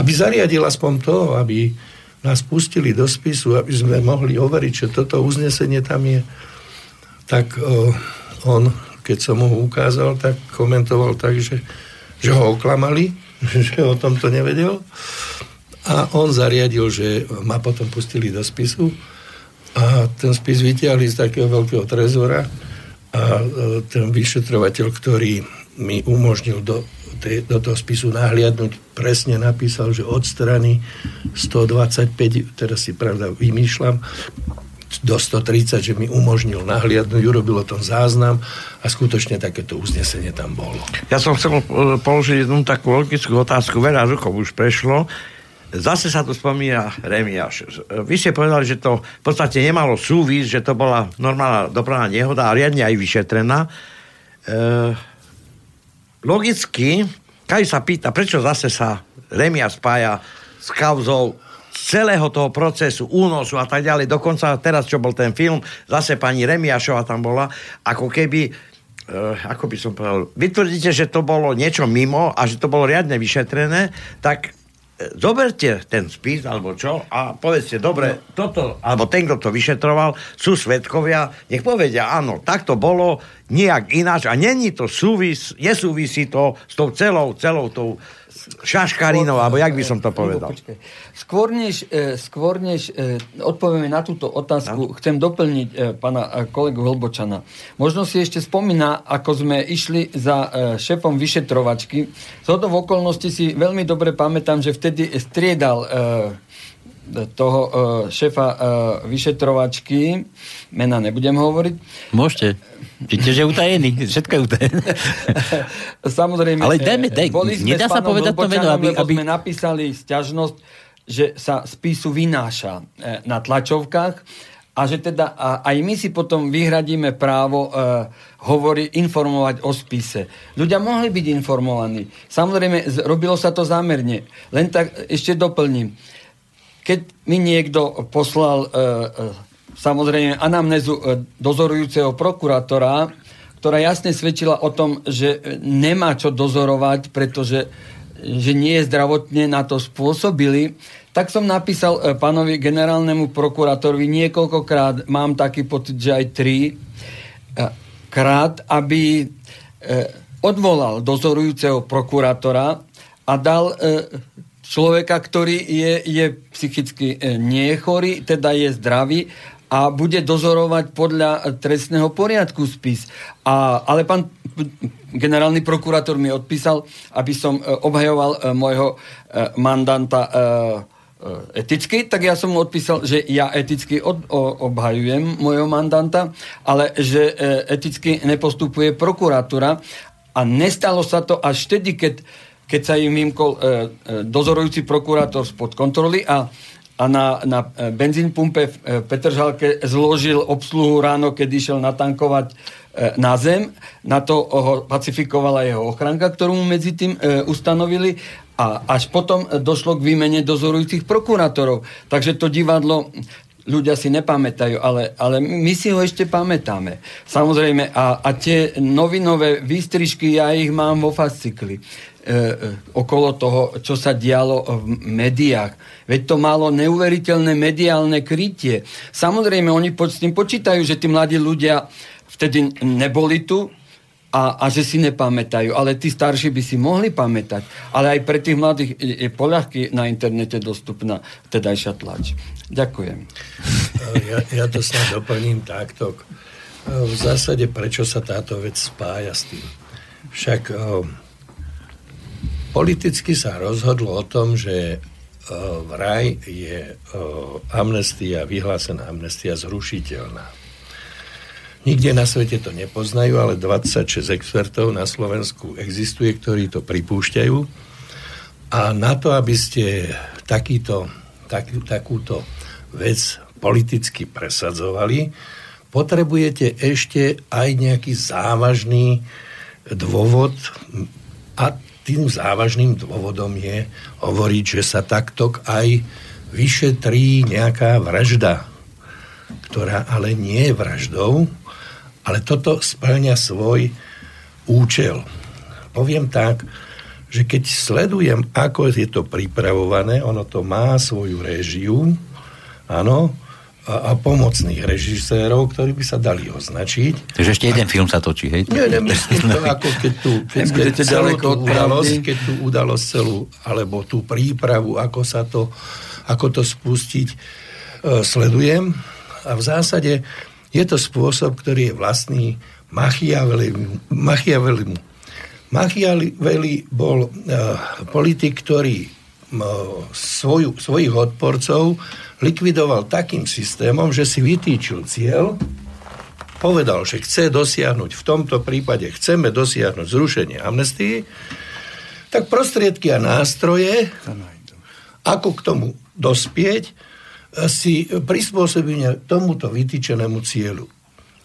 aby zariadil aspoň to, aby nás pustili do spisu, aby sme mohli overiť, že toto uznesenie tam je. Tak uh, on, keď som mu ukázal, tak komentoval tak, že, že ho oklamali, <laughs> že o tom to nevedel. A on zariadil, že ma potom pustili do spisu a ten spis vytiahli z takého veľkého trezora a e, ten vyšetrovateľ, ktorý mi umožnil do, do toho spisu nahliadnúť, presne napísal, že od strany 125, teraz si pravda vymýšľam, do 130, že mi umožnil nahliadnúť, urobil o tom záznam a skutočne takéto uznesenie tam bolo. Ja som chcel e, položiť jednu takú logickú otázku, veľa rokov už prešlo, Zase sa tu spomína Remiaš. Vy ste povedali, že to v podstate nemalo súvis, že to bola normálna dopravná nehoda a riadne aj vyšetrená. E, logicky, keď sa pýta, prečo zase sa Remia spája s kauzou celého toho procesu, únosu a tak ďalej. Dokonca teraz, čo bol ten film, zase pani Remiašova tam bola, ako keby uh, ako by som povedal, vytvrdíte, že to bolo niečo mimo a že to bolo riadne vyšetrené, tak zoberte ten spis alebo čo a povedzte, dobre, no. toto, alebo ten, kto to vyšetroval, sú svetkovia, nech povedia, áno, tak to bolo, nejak ináč a není to súvis, nesúvisí to s tou celou, celou tou šaškarinou, alebo jak by som to povedal. Skôr než, e, skôr než e, odpovieme na túto otázku, no. chcem doplniť e, pana kolegu Hlbočana. Možno si ešte spomína, ako sme išli za šéfom vyšetrovačky. Z okolností si veľmi dobre pamätám, že vtedy striedal toho uh, šéfa uh, vyšetrovačky, mena nebudem hovoriť. Môžete. Čiže že utajený, všetko je utajené. <laughs> Samozrejme, Ale dajme, daj, boli sme nedá sa povedať to meno, aby, aby... sme napísali sťažnosť, že sa spisu vynáša na tlačovkách a že teda a, aj my si potom vyhradíme právo uh, hovorí, informovať o spise. Ľudia mohli byť informovaní. Samozrejme, robilo sa to zámerne. Len tak ešte doplním keď mi niekto poslal e, e, samozrejme anamnézu e, dozorujúceho prokurátora, ktorá jasne svedčila o tom, že nemá čo dozorovať, pretože že nie je zdravotne na to spôsobili, tak som napísal pánovi generálnemu prokurátorovi niekoľkokrát, mám taký pocit, že aj tri krát, aby odvolal dozorujúceho prokurátora a dal človeka, ktorý je, je psychicky nie teda je zdravý a bude dozorovať podľa trestného poriadku spis. A, ale pán generálny prokurátor mi odpísal, aby som e, obhajoval e, môjho e, mandanta eticky, tak ja som mu odpísal, že ja eticky od, o, obhajujem môjho mandanta, ale že eticky nepostupuje prokuratúra a nestalo sa to až vtedy, keď, keď sa im vymkol e, e, dozorujúci prokurátor spod kontroly a a na, na e, benzín pumpe v e, Petržalke zložil obsluhu ráno, keď išiel natankovať e, na zem. Na to ho pacifikovala jeho ochranka, ktorú mu medzi tým ustanovili a až potom došlo k výmene dozorujúcich prokurátorov. Takže to divadlo ľudia si nepamätajú, ale, ale my si ho ešte pamätáme. Samozrejme, a, a tie novinové výstrižky, ja ich mám vo fascikli. E, e, okolo toho, čo sa dialo v médiách. Veď to malo neuveriteľné mediálne krytie. Samozrejme, oni po, s tým počítajú, že tí mladí ľudia vtedy neboli tu a, a že si nepamätajú. Ale tí starší by si mohli pamätať. Ale aj pre tých mladých je poľahky na internete dostupná tedajšia tlač. Ďakujem. <laughs> Ja, ja to snad doplním takto. V zásade, prečo sa táto vec spája s tým? Však Politicky sa rozhodlo o tom, že v raj je amnestia, vyhlásená amnestia zrušiteľná. Nikde na svete to nepoznajú, ale 26 expertov na Slovensku existuje, ktorí to pripúšťajú. A na to, aby ste takýto, tak, takúto vec politicky presadzovali, potrebujete ešte aj nejaký závažný dôvod a tým závažným dôvodom je hovoriť, že sa takto aj vyšetrí nejaká vražda, ktorá ale nie je vraždou, ale toto splňa svoj účel. Poviem tak, že keď sledujem, ako je to pripravované, ono to má svoju réžiu, áno, a, a pomocných režisérov, ktorí by sa dali označiť. Takže ešte jeden a, film sa točí, hej? Nie, nemyslím to ako keď tu, <laughs> keď, keď celú tú udalosť, keď tú udalosť celú, alebo tú prípravu, ako sa to, ako to spustiť, e, sledujem. A v zásade je to spôsob, ktorý je vlastný Machiavellimu. Machiavellimu. Machiavelli bol e, politik, ktorý e, svoju, svojich odporcov likvidoval takým systémom, že si vytýčil cieľ, povedal, že chce dosiahnuť, v tomto prípade chceme dosiahnuť zrušenie amnestii, tak prostriedky a nástroje, ako k tomu dospieť, si prispôsobenia tomuto vytýčenému cieľu.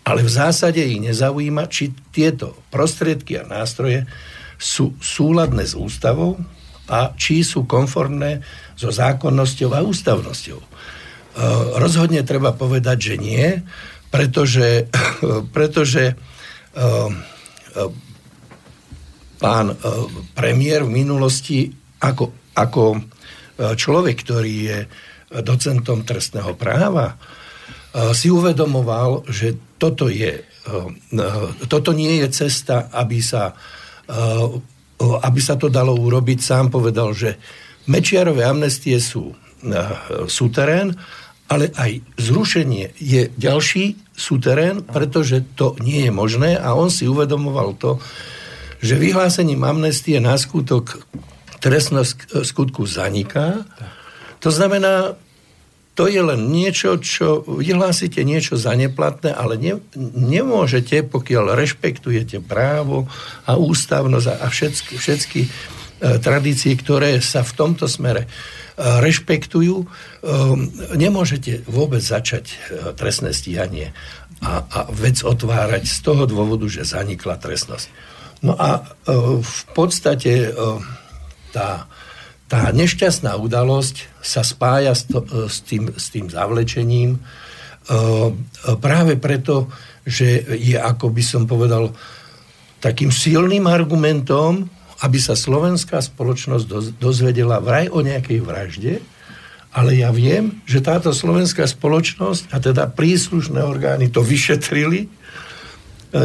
Ale v zásade ich nezaujíma, či tieto prostriedky a nástroje sú súladné s ústavou a či sú konformné so zákonnosťou a ústavnosťou. Eh, rozhodne treba povedať, že nie, pretože, <coughs> pretože eh, eh, pán premiér v minulosti ako, ako človek, ktorý je docentom trestného práva, si uvedomoval, že toto, je, toto nie je cesta, aby sa, aby sa to dalo urobiť. Sám povedal, že Mečiarové amnestie sú súterén ale aj zrušenie je ďalší súterén, pretože to nie je možné a on si uvedomoval to, že vyhlásením amnestie na skutok trestnosť skutku zaniká. To znamená, to je len niečo, čo vyhlásite niečo za neplatné, ale ne, nemôžete, pokiaľ rešpektujete právo a ústavnosť a všetky, všetky e, tradície, ktoré sa v tomto smere rešpektujú, um, nemôžete vôbec začať uh, trestné stíhanie a, a vec otvárať z toho dôvodu, že zanikla trestnosť. No a v podstate tá, tá nešťastná udalosť sa spája s, to, s, tým, s tým zavlečením práve preto, že je, ako by som povedal, takým silným argumentom, aby sa slovenská spoločnosť dozvedela vraj o nejakej vražde, ale ja viem, že táto slovenská spoločnosť a teda príslušné orgány to vyšetrili. E,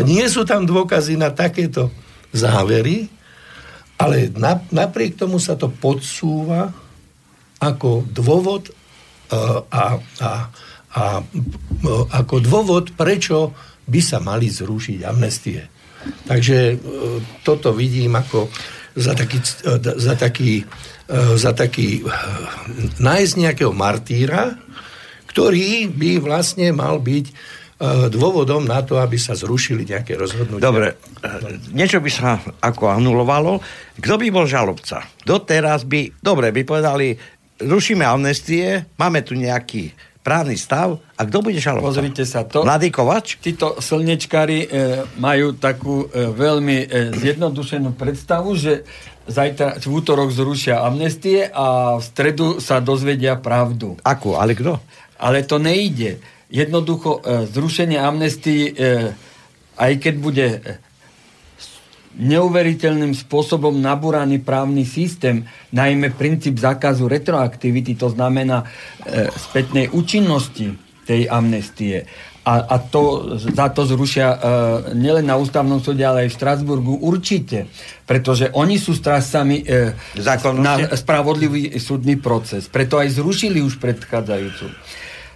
nie sú tam dôkazy na takéto závery, ale napriek tomu sa to podsúva ako dôvod e, a, a, a a ako dôvod, prečo by sa mali zrušiť amnestie. Takže e, toto vidím ako za taký, e, za taký, e, za taký nájsť nejakého martýra, ktorý by vlastne mal byť dôvodom na to, aby sa zrušili nejaké rozhodnutia. Dobre, niečo by sa ako anulovalo. Kto by bol žalobca? Doteraz by, dobre, by povedali, rušíme amnestie, máme tu nejaký právny stav a kto bude žalovať? Pozrite sa, to... Mladý Kovač? Títo slnečkári e, majú takú e, veľmi e, zjednodušenú predstavu, že zajtra, v útorok zrušia amnestie a v stredu sa dozvedia pravdu. Akú? Ale kto? Ale to nejde. Jednoducho e, zrušenie amnestii, e, aj keď bude e, neuveriteľným spôsobom nabúraný právny systém, najmä princíp zákazu retroaktivity, to znamená spätnej účinnosti tej amnestie. A, a to, za to zrušia e, nielen na ústavnom súde, ale aj v Štrasburgu určite. Pretože oni sú strážcami e, na spravodlivý súdny proces. Preto aj zrušili už predchádzajúcu.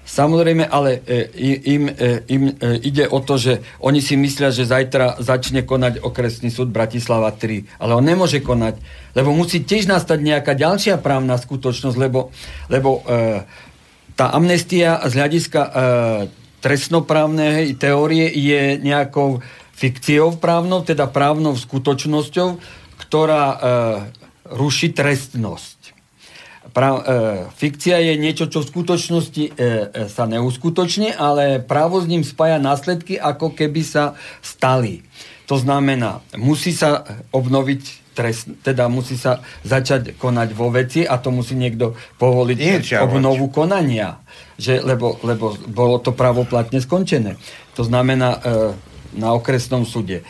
Samozrejme, ale e, im, e, im e, ide o to, že oni si myslia, že zajtra začne konať okresný súd Bratislava 3. Ale on nemôže konať, lebo musí tiež nastať nejaká ďalšia právna skutočnosť, lebo, lebo tá amnestia z hľadiska trestnoprávnej teórie je nejakou fikciou právnou, teda právnou skutočnosťou, ktorá ruší trestnosť pra, e, fikcia je niečo, čo v skutočnosti e, e, sa neuskutočne, ale právo s ním spája následky, ako keby sa stali. To znamená, musí sa obnoviť trest, teda musí sa začať konať vo veci a to musí niekto povoliť Niečo, obnovu konania, že, lebo, lebo bolo to pravoplatne skončené. To znamená e, na okresnom súde.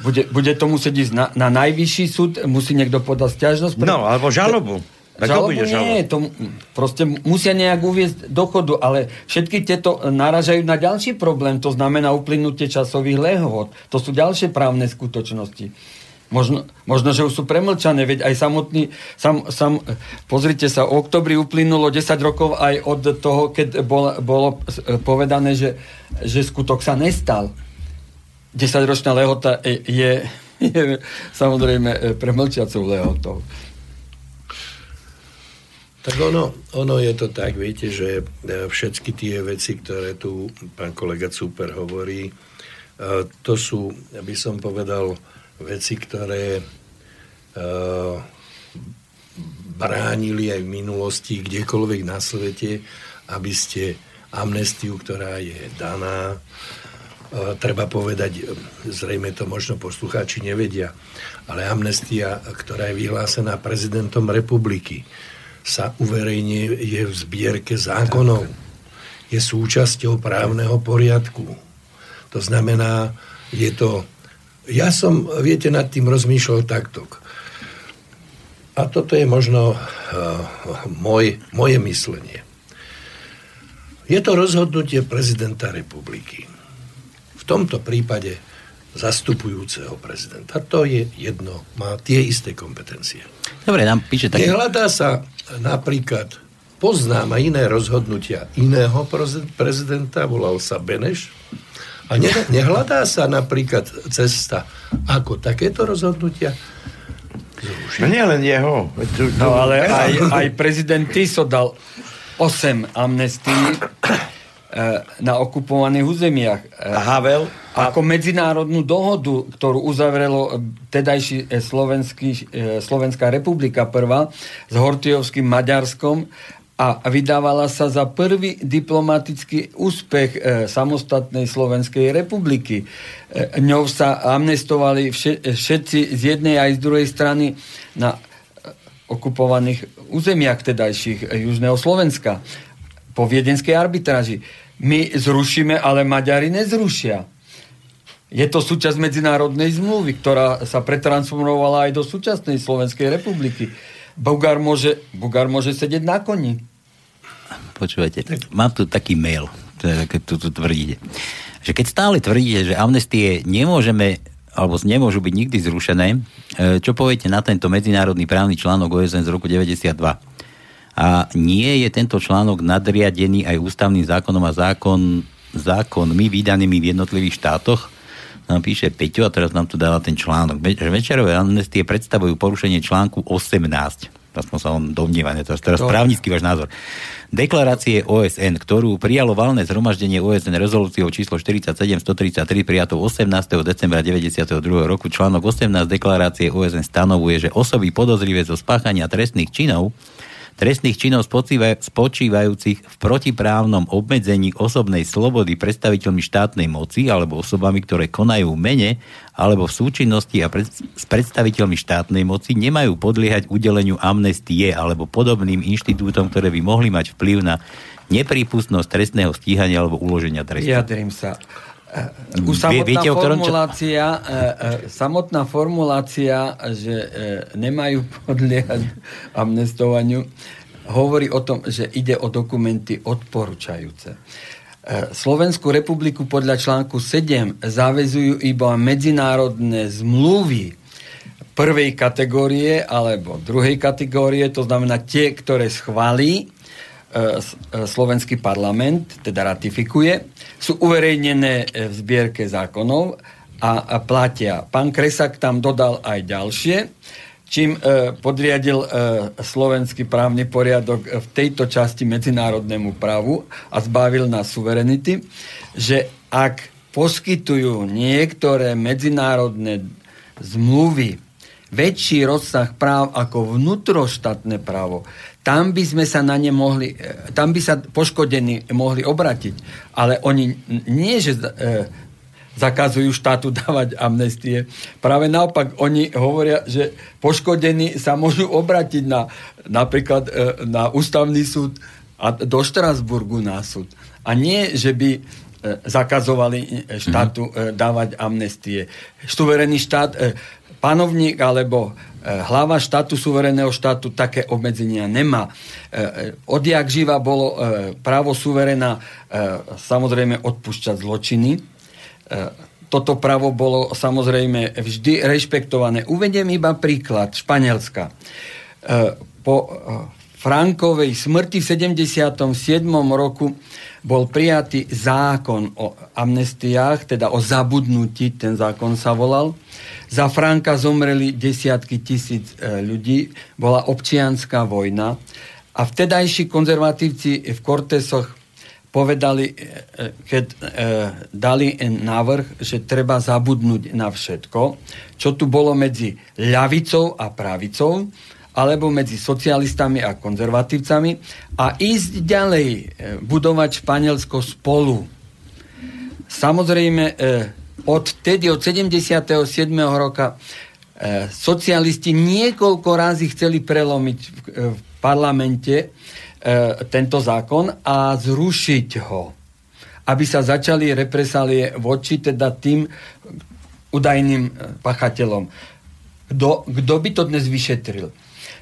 Bude, bude to musieť ísť na, na najvyšší súd, musí niekto podať stiažnosť. Pre... No, alebo žalobu. Tak žalobu nie, to proste musia nejak uviezť do chodu, ale všetky tieto naražajú na ďalší problém, to znamená uplynutie časových lehôd. To sú ďalšie právne skutočnosti. Možno, možno, že už sú premlčané, veď aj samotný, sam, sam, pozrite sa, o oktobri uplynulo 10 rokov aj od toho, keď bol, bolo povedané, že, že skutok sa nestal. 10-ročná lehota je, <laughs> je samozrejme premlčiacou lehotou. Tak ono, ono je to tak, viete, že e, všetky tie veci, ktoré tu pán kolega Super hovorí, e, to sú, by som povedal, veci, ktoré e, bránili aj v minulosti kdekoľvek na svete, aby ste amnestiu, ktorá je daná, treba povedať, zrejme to možno poslucháči nevedia, ale amnestia, ktorá je vyhlásená prezidentom republiky, sa uverejní, je v zbierke zákonov. Je súčasťou právneho poriadku. To znamená, je to... Ja som, viete, nad tým rozmýšľal takto. A toto je možno uh, môj, moje myslenie. Je to rozhodnutie prezidenta republiky. V tomto prípade zastupujúceho prezidenta. To je jedno, má tie isté kompetencie. Dobre, nám píše tak... Nehľadá sa napríklad poznám aj iné rozhodnutia iného prezidenta, volal sa Beneš, a nehľadá sa napríklad cesta, ako takéto rozhodnutia zrušiť. No nie len jeho. No ale <laughs> aj, aj prezident Tiso dal 8 amnestí na okupovaných územiach. A Havel? Ako medzinárodnú dohodu, ktorú uzavrelo tedajší eh, Slovenský, Slovenská republika prvá s Hortijovským Maďarskom a vydávala sa za prvý diplomatický úspech e, samostatnej Slovenskej republiky. E, ňou sa amnestovali vše, všetci z jednej aj z druhej strany na okupovaných územiach tedajších Južného Slovenska po viedenskej arbitráži my zrušíme, ale Maďari nezrušia. Je to súčasť medzinárodnej zmluvy, ktorá sa pretransformovala aj do súčasnej Slovenskej republiky. Bugár môže, Bugár môže sedieť na koni. Počúvajte, mám tu taký mail, keď tu, tu tvrdíte. Že keď stále tvrdíte, že amnestie nemôžeme alebo nemôžu byť nikdy zrušené, e, čo poviete na tento medzinárodný právny článok OSN z roku 92? A nie je tento článok nadriadený aj ústavným zákonom a zákon, zákonmi vydanými v jednotlivých štátoch? Nám píše Peťo a teraz nám tu dáva ten článok. Večerové amnestie predstavujú porušenie článku 18 aspoň sa on domníva, ne? teraz, teraz právnický váš názor. Deklarácie OSN, ktorú prijalo valné zhromaždenie OSN rezolúciou číslo 47-133 prijatou 18. decembra 92. roku, článok 18 deklarácie OSN stanovuje, že osoby podozrivé zo spáchania trestných činov trestných činov spočívajúcich v protiprávnom obmedzení osobnej slobody predstaviteľmi štátnej moci alebo osobami, ktoré konajú mene alebo v súčinnosti a pred, s predstaviteľmi štátnej moci nemajú podliehať udeleniu amnestie alebo podobným inštitútom, ktoré by mohli mať vplyv na neprípustnosť trestného stíhania alebo uloženia trestu. Vyjadrím sa. Už samotná Viete, formulácia, čo... E, e, samotná formulácia, že e, nemajú podliehať amnestovaniu, hovorí o tom, že ide o dokumenty odporúčajúce. Slovenskú republiku podľa článku 7 zavezujú iba medzinárodné zmluvy prvej kategórie alebo druhej kategórie, to znamená tie, ktoré schválí slovenský parlament, teda ratifikuje sú uverejnené v zbierke zákonov a, a platia. Pán Kresak tam dodal aj ďalšie, čím e, podriadil e, slovenský právny poriadok v tejto časti medzinárodnému právu a zbavil nás suverenity, že ak poskytujú niektoré medzinárodné zmluvy väčší rozsah práv ako vnútroštátne právo, tam by sme sa na ne mohli, e, tam by sa poškodení mohli obratiť. Ale oni nie, že e, zakazujú štátu <laughs> dávať amnestie. Práve naopak, oni hovoria, že poškodení sa môžu obratiť na napríklad e, na ústavný súd a do Štrasburgu na súd. A nie, že by zakazovali štátu mm-hmm. dávať amnestie. Suverený štát, panovník alebo E, hlava štátu, suverénneho štátu také obmedzenia nemá. E, e, odjak živa bolo právo suverena samozrejme odpúšťať zločiny. Toto právo bolo samozrejme vždy rešpektované. Uvediem iba príklad Španielska. Po Frankovej smrti v 77. roku bol prijatý zákon o amnestiách, teda o zabudnutí, ten zákon sa volal. Za Franka zomreli desiatky tisíc e, ľudí, bola občianská vojna a vtedajší konzervatívci v Cortesoch povedali, e, e, keď dali návrh, že treba zabudnúť na všetko, čo tu bolo medzi ľavicou a pravicou, alebo medzi socialistami a konzervatívcami a ísť ďalej, budovať Španielsko spolu. Samozrejme, od tedy, od 77. roka e, socialisti niekoľko razy chceli prelomiť v, e, parlamente e, tento zákon a zrušiť ho. Aby sa začali represálie voči teda tým údajným e, pachateľom. Kto by to dnes vyšetril?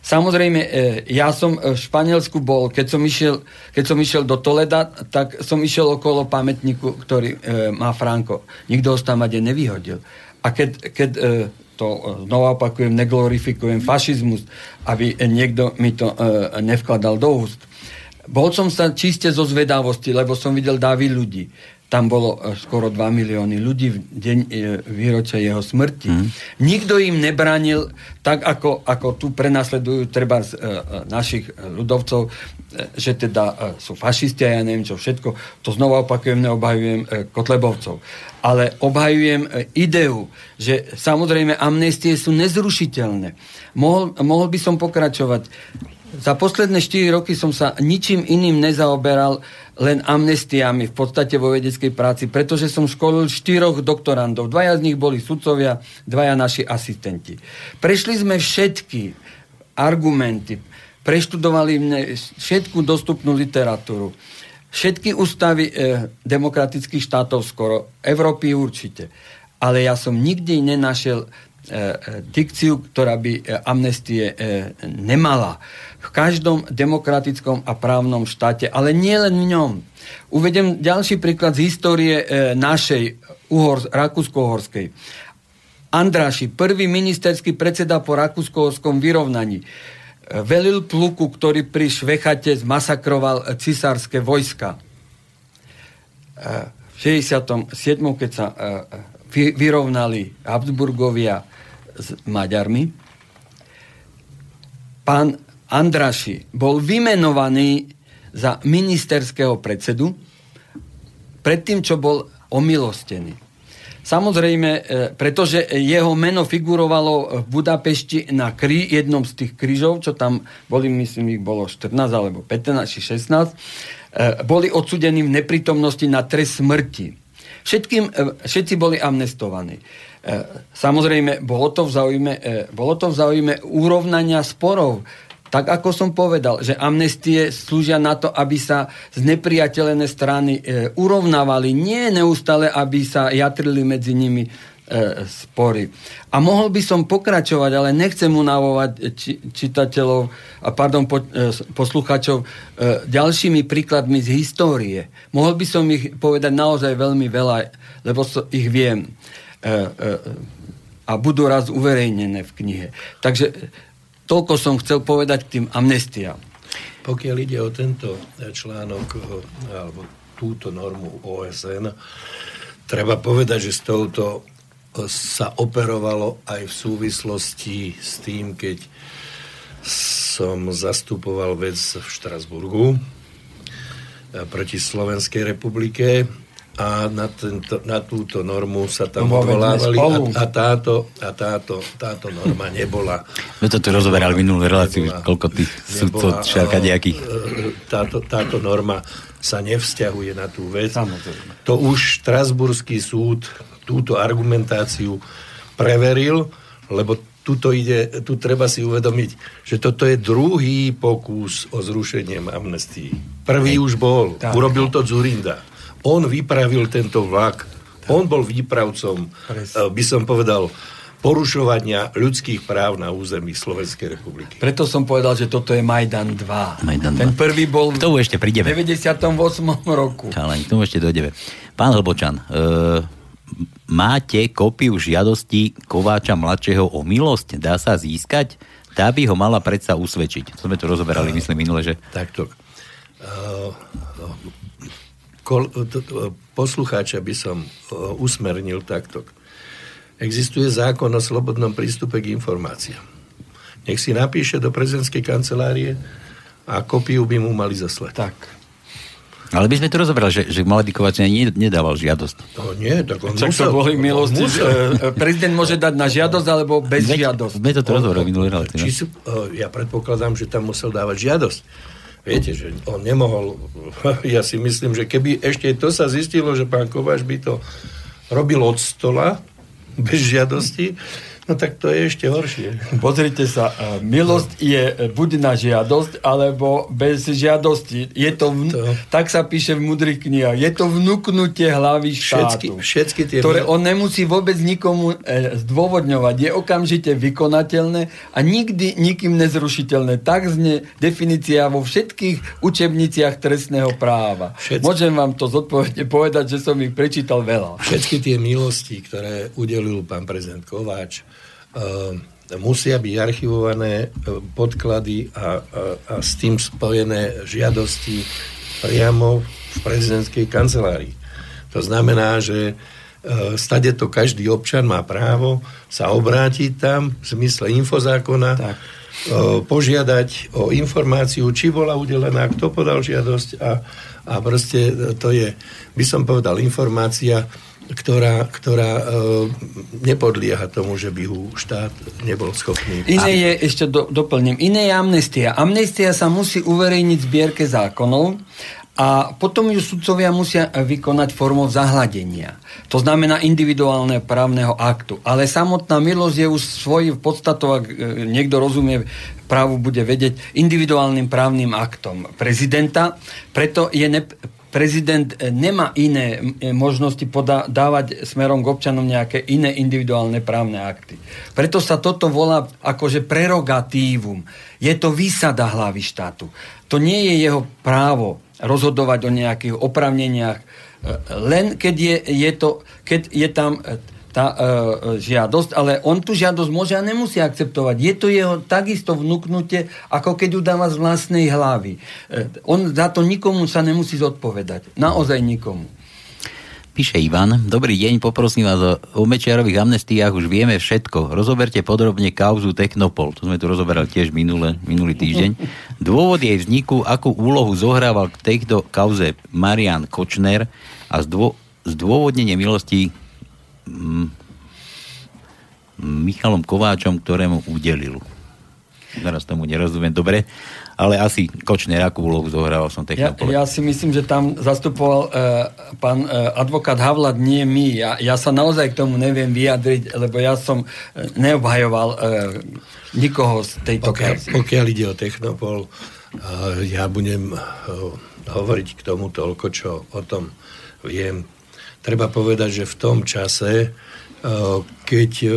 Samozrejme, e, ja som v Španielsku bol, keď som išiel, keď som išiel do Toleda, tak som išiel okolo pamätníku, ktorý e, má Franko. Nikto ho tam nevyhodil. A keď, keď e, to znova opakujem, neglorifikujem fašizmus, aby niekto mi to nevkladal do úst. Bol som sa čiste zo zvedavosti, lebo som videl dávy ľudí tam bolo e, skoro 2 milióny ľudí v deň e, výročia jeho smrti. Mm. Nikto im nebranil, tak ako, ako tu prenasledujú treba z, e, našich ľudovcov, že teda sú fašisti a ja neviem čo všetko. To znova opakujem, neobhajujem Kotlebovcov. Ale obhajujem ideu, že samozrejme amnestie sú nezrušiteľné. Mohol, mohol by som pokračovať. Za posledné 4 roky som sa ničím iným nezaoberal, len amnestiami v podstate vo vedeckej práci, pretože som školil štyroch doktorandov. Dvaja z nich boli sudcovia, dvaja naši asistenti. Prešli sme všetky argumenty, preštudovali všetku dostupnú literatúru, všetky ústavy e, demokratických štátov skoro, Európy určite. Ale ja som nikdy nenašiel dikciu, ktorá by e, amnestie e, nemala v každom demokratickom a právnom štáte, ale nie len v ňom. Uvedem ďalší príklad z histórie e, našej Uhor, Rakúsko-Uhorskej. Andráši, prvý ministerský predseda po rakúsko vyrovnaní. velil pluku, ktorý pri Švechate zmasakroval cisárske vojska. V 67. keď sa vyrovnali Habsburgovia s Maďarmi, pán Andraši bol vymenovaný za ministerského predsedu, predtým, čo bol omilostený. Samozrejme, e, pretože jeho meno figurovalo v Budapešti na krí, jednom z tých krížov, čo tam boli, myslím, ich bolo 14 alebo 15 či 16, e, boli odsudení v neprítomnosti na trest smrti. Všetkým, e, všetci boli amnestovaní. Samozrejme, bolo to v zaujme, bolo to v zaujme urovnania sporov tak ako som povedal, že amnestie slúžia na to, aby sa znepriateľené strany e, urovnávali, nie neustále, aby sa jatrili medzi nimi e, spory. A mohol by som pokračovať, ale nechcem unavovať či, čitateľov, a pardon, po, e, posluchačov e, ďalšími príkladmi z histórie. Mohol by som ich povedať naozaj veľmi veľa, lebo so, ich viem. E, e, a budú raz uverejnené v knihe. Takže Toľko som chcel povedať k tým amnestiám. Pokiaľ ide o tento článok alebo túto normu OSN, treba povedať, že s touto sa operovalo aj v súvislosti s tým, keď som zastupoval vec v Štrasburgu proti Slovenskej republike a na, tento, na túto normu sa tam no, odvolávali a, a, táto, a táto, táto norma nebola. No to tu rozoberali minulú reláciu, nebola, koľko tých šarkadiakých. E, táto, táto norma sa nevzťahuje na tú vec. Samozrejme. To už Štrasburský súd túto argumentáciu preveril, lebo tuto ide, tu treba si uvedomiť, že toto je druhý pokus o zrušenie amnestii. Prvý už bol, tak. urobil to Zurinda. On vypravil tento vlak. On bol výpravcom, Presne. Eh, by som povedal, porušovania ľudských práv na území Slovenskej republiky. Preto som povedal, že toto je Majdan 2. Majdan 2. Ten prvý bol v ešte prídeme. 98. roku. Ale k tomu ešte dojdeme. Pán Hlbočan, e, máte kopiu žiadosti Kováča mladšieho o milosť? Dá sa získať? Tá by ho mala predsa usvedčiť. To sme to rozoberali, uh, myslím, minule, že... Takto. Uh, kol, to, to, poslucháča by som uh, usmernil takto. Existuje zákon o slobodnom prístupe k informáciám. Nech si napíše do prezidentskej kancelárie a kopiu by mu mali zaslať. Tak. Ale by sme to rozobrali, že, že Mladý Kovač nedával žiadosť. To nie, tak on musel. to boli milosti. Musel. prezident môže dať na žiadosť alebo bez sme, žiadosť. Sme to rozobrali minulý. No. Ja predpokladám, že tam musel dávať žiadosť Viete, že on nemohol, <laughs> ja si myslím, že keby ešte to sa zistilo, že pán Kováč by to robil od stola, bez žiadosti, No tak to je ešte horšie. Pozrite sa, e, milosť je buď na žiadosť, alebo bez žiadosti. Je to, vn- to... tak sa píše v mudrých knihách, je to vnúknutie hlavy štátu. Všetky, všetky tie... Ktoré on nemusí vôbec nikomu e, zdôvodňovať. Je okamžite vykonateľné a nikdy nikým nezrušiteľné. Tak znie definícia vo všetkých učebniciach trestného práva. Všetky... Môžem vám to zodpovedne povedať, že som ich prečítal veľa. Všetky tie milosti, ktoré udelil pán prezident Kováč, musia byť archivované ehm, podklady a, a, a s tým spojené žiadosti priamo v prezidentskej kancelárii. To znamená, že ehm, stade to každý občan má právo sa obrátiť tam v zmysle infozákona, tak. požiadať o informáciu, či bola udelená, kto podal žiadosť a, a proste to je, by som povedal, informácia, ktorá, ktorá e, nepodlieha tomu, že by ho štát nebol schopný. Iné je, ešte do, doplním, iné je amnestia. Amnestia sa musí uverejniť v zbierke zákonov a potom ju sudcovia musia vykonať formou zahladenia. To znamená individuálne právneho aktu. Ale samotná milosť je už svoj podstatou, ak e, niekto rozumie právu, bude vedieť, individuálnym právnym aktom prezidenta. Preto je ne, prezident e, nemá iné e, možnosti dávať smerom k občanom nejaké iné individuálne právne akty. Preto sa toto volá akože prerogatívum. Je to výsada hlavy štátu. To nie je jeho právo rozhodovať o nejakých opravneniach, e, len keď je, je, to, keď je tam tá e, žiadosť, ale on tú žiadosť môže a nemusí akceptovať. Je to jeho takisto vnúknutie, ako keď udáva z vlastnej hlavy. E, on za to nikomu sa nemusí zodpovedať. Naozaj nikomu. Píše Ivan, dobrý deň, poprosím vás o, Mečiarových amnestiách, už vieme všetko. Rozoberte podrobne kauzu Technopol, to sme tu rozoberali tiež minule, minulý týždeň. Dôvod jej vzniku, akú úlohu zohrával k tejto kauze Marian Kočner a zdô, zdôvodnenie milosti Michalom Kováčom, ktorému udelil. Teraz tomu nerozumiem dobre ale asi Kočner, akú úlohu zohrával som Technopole. Ja, ja si myslím, že tam zastupoval uh, pán uh, advokát Havlad, nie my. Ja, ja sa naozaj k tomu neviem vyjadriť, lebo ja som uh, neobhajoval uh, nikoho z tejto pokiaľ, pokiaľ ide o Technopol, uh, ja budem uh, hovoriť k tomu toľko, čo o tom viem. Treba povedať, že v tom čase, uh, keď uh,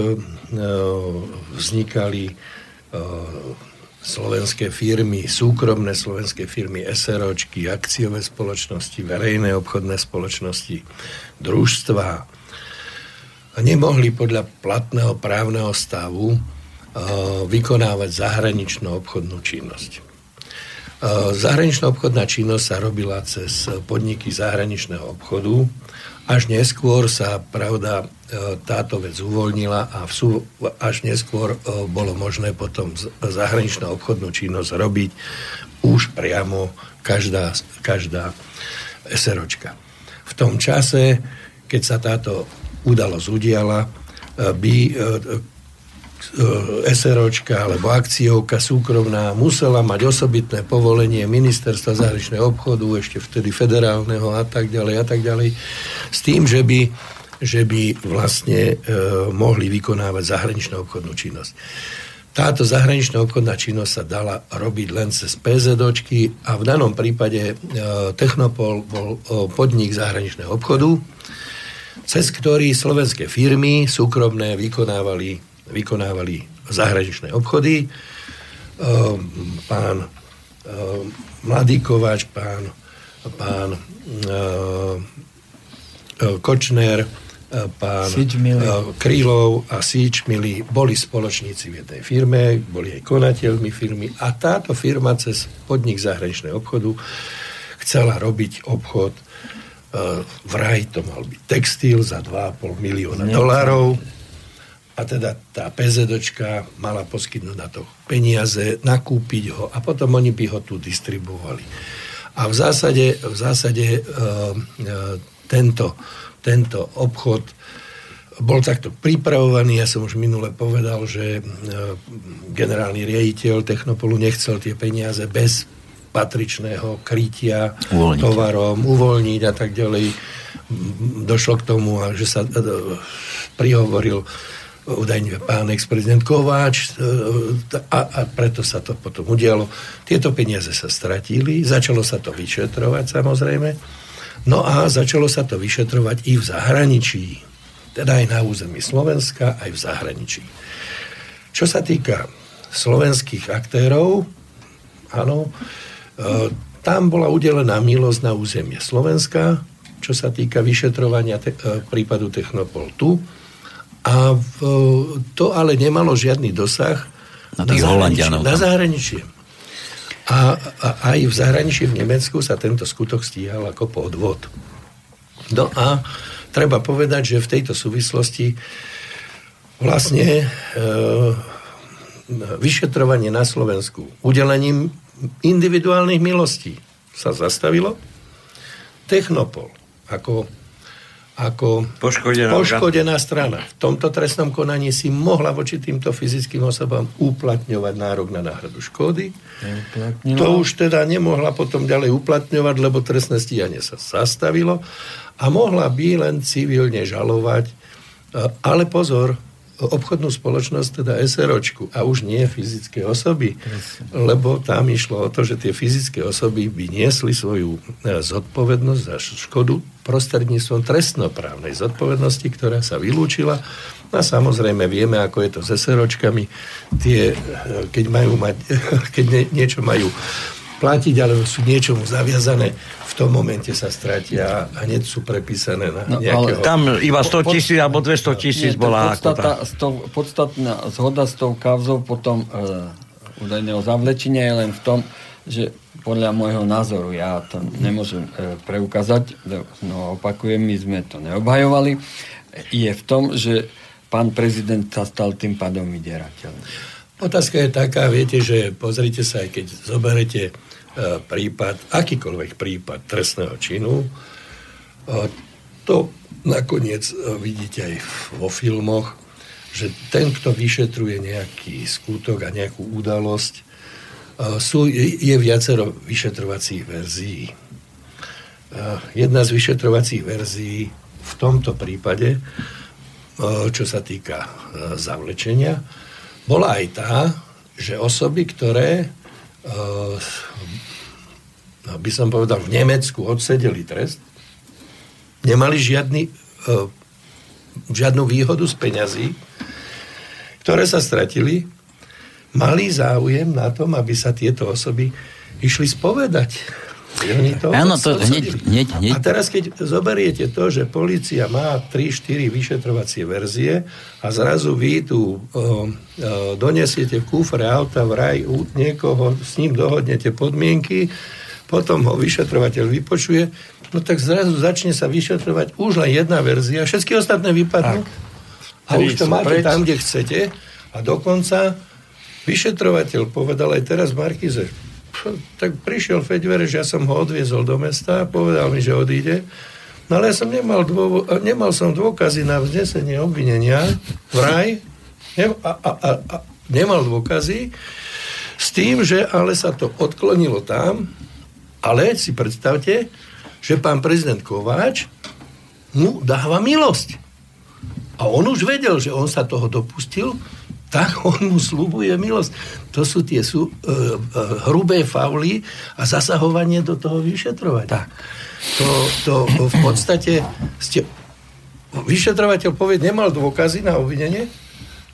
vznikali uh, slovenské firmy, súkromné slovenské firmy, SROčky, akciové spoločnosti, verejné obchodné spoločnosti, družstva nemohli podľa platného právneho stavu vykonávať zahraničnú obchodnú činnosť. Zahraničná obchodná činnosť sa robila cez podniky zahraničného obchodu, až neskôr sa, pravda, e, táto vec uvoľnila a v, až neskôr e, bolo možné potom zahraničnú obchodnú činnosť robiť už priamo každá, každá SROčka. V tom čase, keď sa táto udalosť udiala, e, by SROčka alebo akciovka súkromná musela mať osobitné povolenie ministerstva zahraničného obchodu, ešte vtedy federálneho a tak ďalej a tak ďalej, s tým, že by, že by vlastne e, mohli vykonávať zahraničnú obchodnú činnosť. Táto zahraničná obchodná činnosť sa dala robiť len cez PZOčky a v danom prípade e, Technopol bol e, podnik zahraničného obchodu, cez ktorý slovenské firmy súkromné vykonávali vykonávali zahraničné obchody. Ehm, pán ehm, Mladý Kováč, pán, pán ehm, Kočner, pán Krylov a Síčmili boli spoločníci v jednej firme, boli aj konateľmi firmy a táto firma cez podnik zahraničného obchodu chcela robiť obchod vraj to mal byť textil za 2,5 milióna dolárov a teda tá PZDčka mala poskytnúť na to peniaze, nakúpiť ho a potom oni by ho tu distribuovali. A v zásade, v zásade e, e, tento, tento obchod bol takto pripravovaný. Ja som už minule povedal, že e, generálny riaditeľ Technopolu nechcel tie peniaze bez patričného krytia uvoľniť. tovarom, uvoľniť a tak ďalej. Došlo k tomu, že sa e, prihovoril údajne pán ex-prezident Kováč e, a, a preto sa to potom udialo. Tieto peniaze sa stratili, začalo sa to vyšetrovať samozrejme, no a začalo sa to vyšetrovať i v zahraničí, teda aj na území Slovenska, aj v zahraničí. Čo sa týka slovenských aktérov, áno, e, tam bola udelená milosť na územie Slovenska, čo sa týka vyšetrovania te- e, prípadu Technopol tu, a v, to ale nemalo žiadny dosah na, na, zahraničie, na zahraničie. A, a aj v zahraničí v Nemecku sa tento skutok stíhal ako podvod. No a treba povedať, že v tejto súvislosti vlastne e, vyšetrovanie na Slovensku udelením individuálnych milostí sa zastavilo. Technopol ako ako poškodená, poškodená strana. V tomto trestnom konaní si mohla voči týmto fyzickým osobám uplatňovať nárok na náhradu škody. To už teda nemohla potom ďalej uplatňovať, lebo trestné stíhanie sa zastavilo a mohla by len civilne žalovať. Ale pozor, obchodnú spoločnosť, teda SROčku, a už nie fyzické osoby, lebo tam išlo o to, že tie fyzické osoby by niesli svoju e, zodpovednosť za škodu prostredníctvom trestnoprávnej zodpovednosti, ktorá sa vylúčila. A samozrejme vieme, ako je to s SROčkami. Tie, e, keď, majú mať, <laughs> keď niečo majú platiť, alebo sú niečomu zaviazané, tom momente sa stratia a hneď sú prepísané na no, nejakého... Tam iba 100 tisíc alebo 200 tisíc bola podstata, sto, podstatná zhoda s tou kauzou potom e, údajného zavlečenia je len v tom, že podľa môjho názoru, ja to nemôžem e, preukázať, no opakujem, my sme to neobhajovali, je v tom, že pán prezident sa stal tým pádom vydierateľom. Otázka je taká, viete, že pozrite sa, aj keď zoberete prípad, akýkoľvek prípad trestného činu, e, to nakoniec e, vidíte aj vo filmoch, že ten, kto vyšetruje nejaký skutok a nejakú udalosť, sú, je viacero vyšetrovacích verzií. Jedna z vyšetrovacích verzií v tomto prípade, čo sa týka zavlečenia, bola aj tá, že osoby, ktoré by som povedal v Nemecku odsedeli trest, nemali žiadny, uh, žiadnu výhodu z peňazí, ktoré sa stratili, mali záujem na tom, aby sa tieto osoby išli spovedať. Oni to Áno, to hneď, hneď, hneď. A teraz, keď zoberiete to, že policia má 3-4 vyšetrovacie verzie a zrazu vy tu o, o, donesiete v kúfre auta v raj niekoho, s ním dohodnete podmienky, potom ho vyšetrovateľ vypočuje, no tak zrazu začne sa vyšetrovať už len jedna verzia, všetky ostatné vypadnú. Tak. A už to máte preč. tam, kde chcete. A dokonca vyšetrovateľ povedal aj teraz Markize, tak prišiel že ja som ho odviezol do mesta, povedal mi, že odíde. No ale ja som nemal, dôvo- nemal som dôkazy na vznesenie obvinenia vraj ne- a, a, a, a nemal dôkazy s tým, že ale sa to odklonilo tam, ale si predstavte, že pán prezident Kováč mu dáva milosť. A on už vedel, že on sa toho dopustil, tak <laughs> on mu slubuje milosť. To sú tie sú, uh, uh, hrubé fauly a zasahovanie do toho vyšetrovania. Tak. To, to v podstate ste... Vyšetrovateľ povie, nemal dôkazy na obvinenie,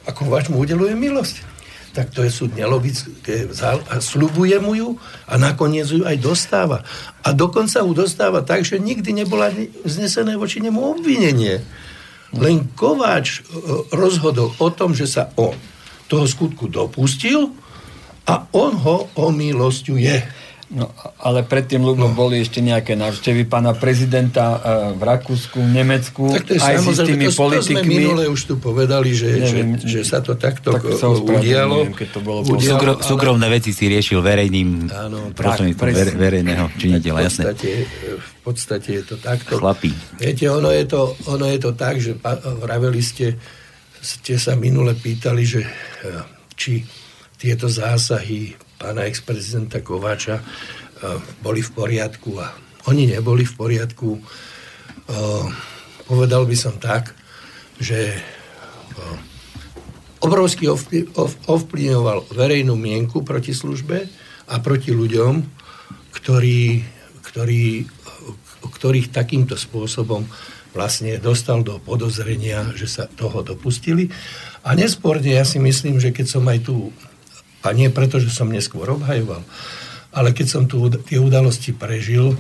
ako váš mu udeluje milosť. Tak to je súd nelogické. A slubuje mu ju a nakoniec ju aj dostáva. A dokonca ju dostáva tak, že nikdy nebola vznesené voči nemu obvinenie. Len Kováč e, rozhodol o tom, že sa on toho skutku dopustil a on ho omilosťuje. No, ale predtým, Lubo, no. boli ešte nejaké návštevy pána prezidenta uh, v Rakúsku, v Nemecku, tak to je aj s tými to, politikmi. To sme minule už tu povedali, že, Neviem, že, že sa to takto tak sa udialo. Keď to bolo udialo Súkro, ale... Súkromné veci si riešil verejným áno, ver, verejného činiteľa, v podstate, jasné. V podstate je to takto. Chlapí. Viete, ono je to, ono je to tak, že vraveli ste, ste sa minule pýtali, že e, či tieto zásahy pána ex-prezidenta Kováča uh, boli v poriadku a oni neboli v poriadku. Uh, povedal by som tak, že uh, obrovsky ovplyvňoval verejnú mienku proti službe a proti ľuďom, ktorí, ktorí, ktorých takýmto spôsobom vlastne dostal do podozrenia, že sa toho dopustili. A nesporne ja si myslím, že keď som aj tu a nie preto, že som neskôr obhajoval, ale keď som tu tie udalosti prežil, e,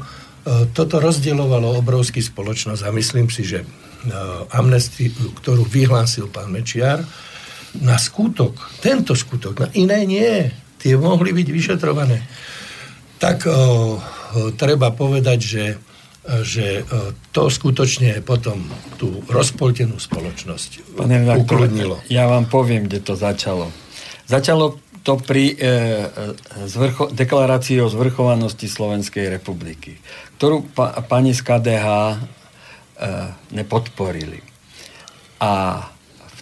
toto rozdielovalo obrovský spoločnosť a myslím si, že e, amnestii, ktorú vyhlásil pán Mečiar, na skutok, tento skutok, na iné nie, tie mohli byť vyšetrované. Tak o, e, o, treba povedať, že, že o, to skutočne potom tú rozpoltenú spoločnosť Pane ukludnilo. Ja vám poviem, kde to začalo. Začalo to pri e, e, zvrcho, deklarácii o zvrchovanosti Slovenskej republiky, ktorú pa, pani z KDH e, nepodporili. A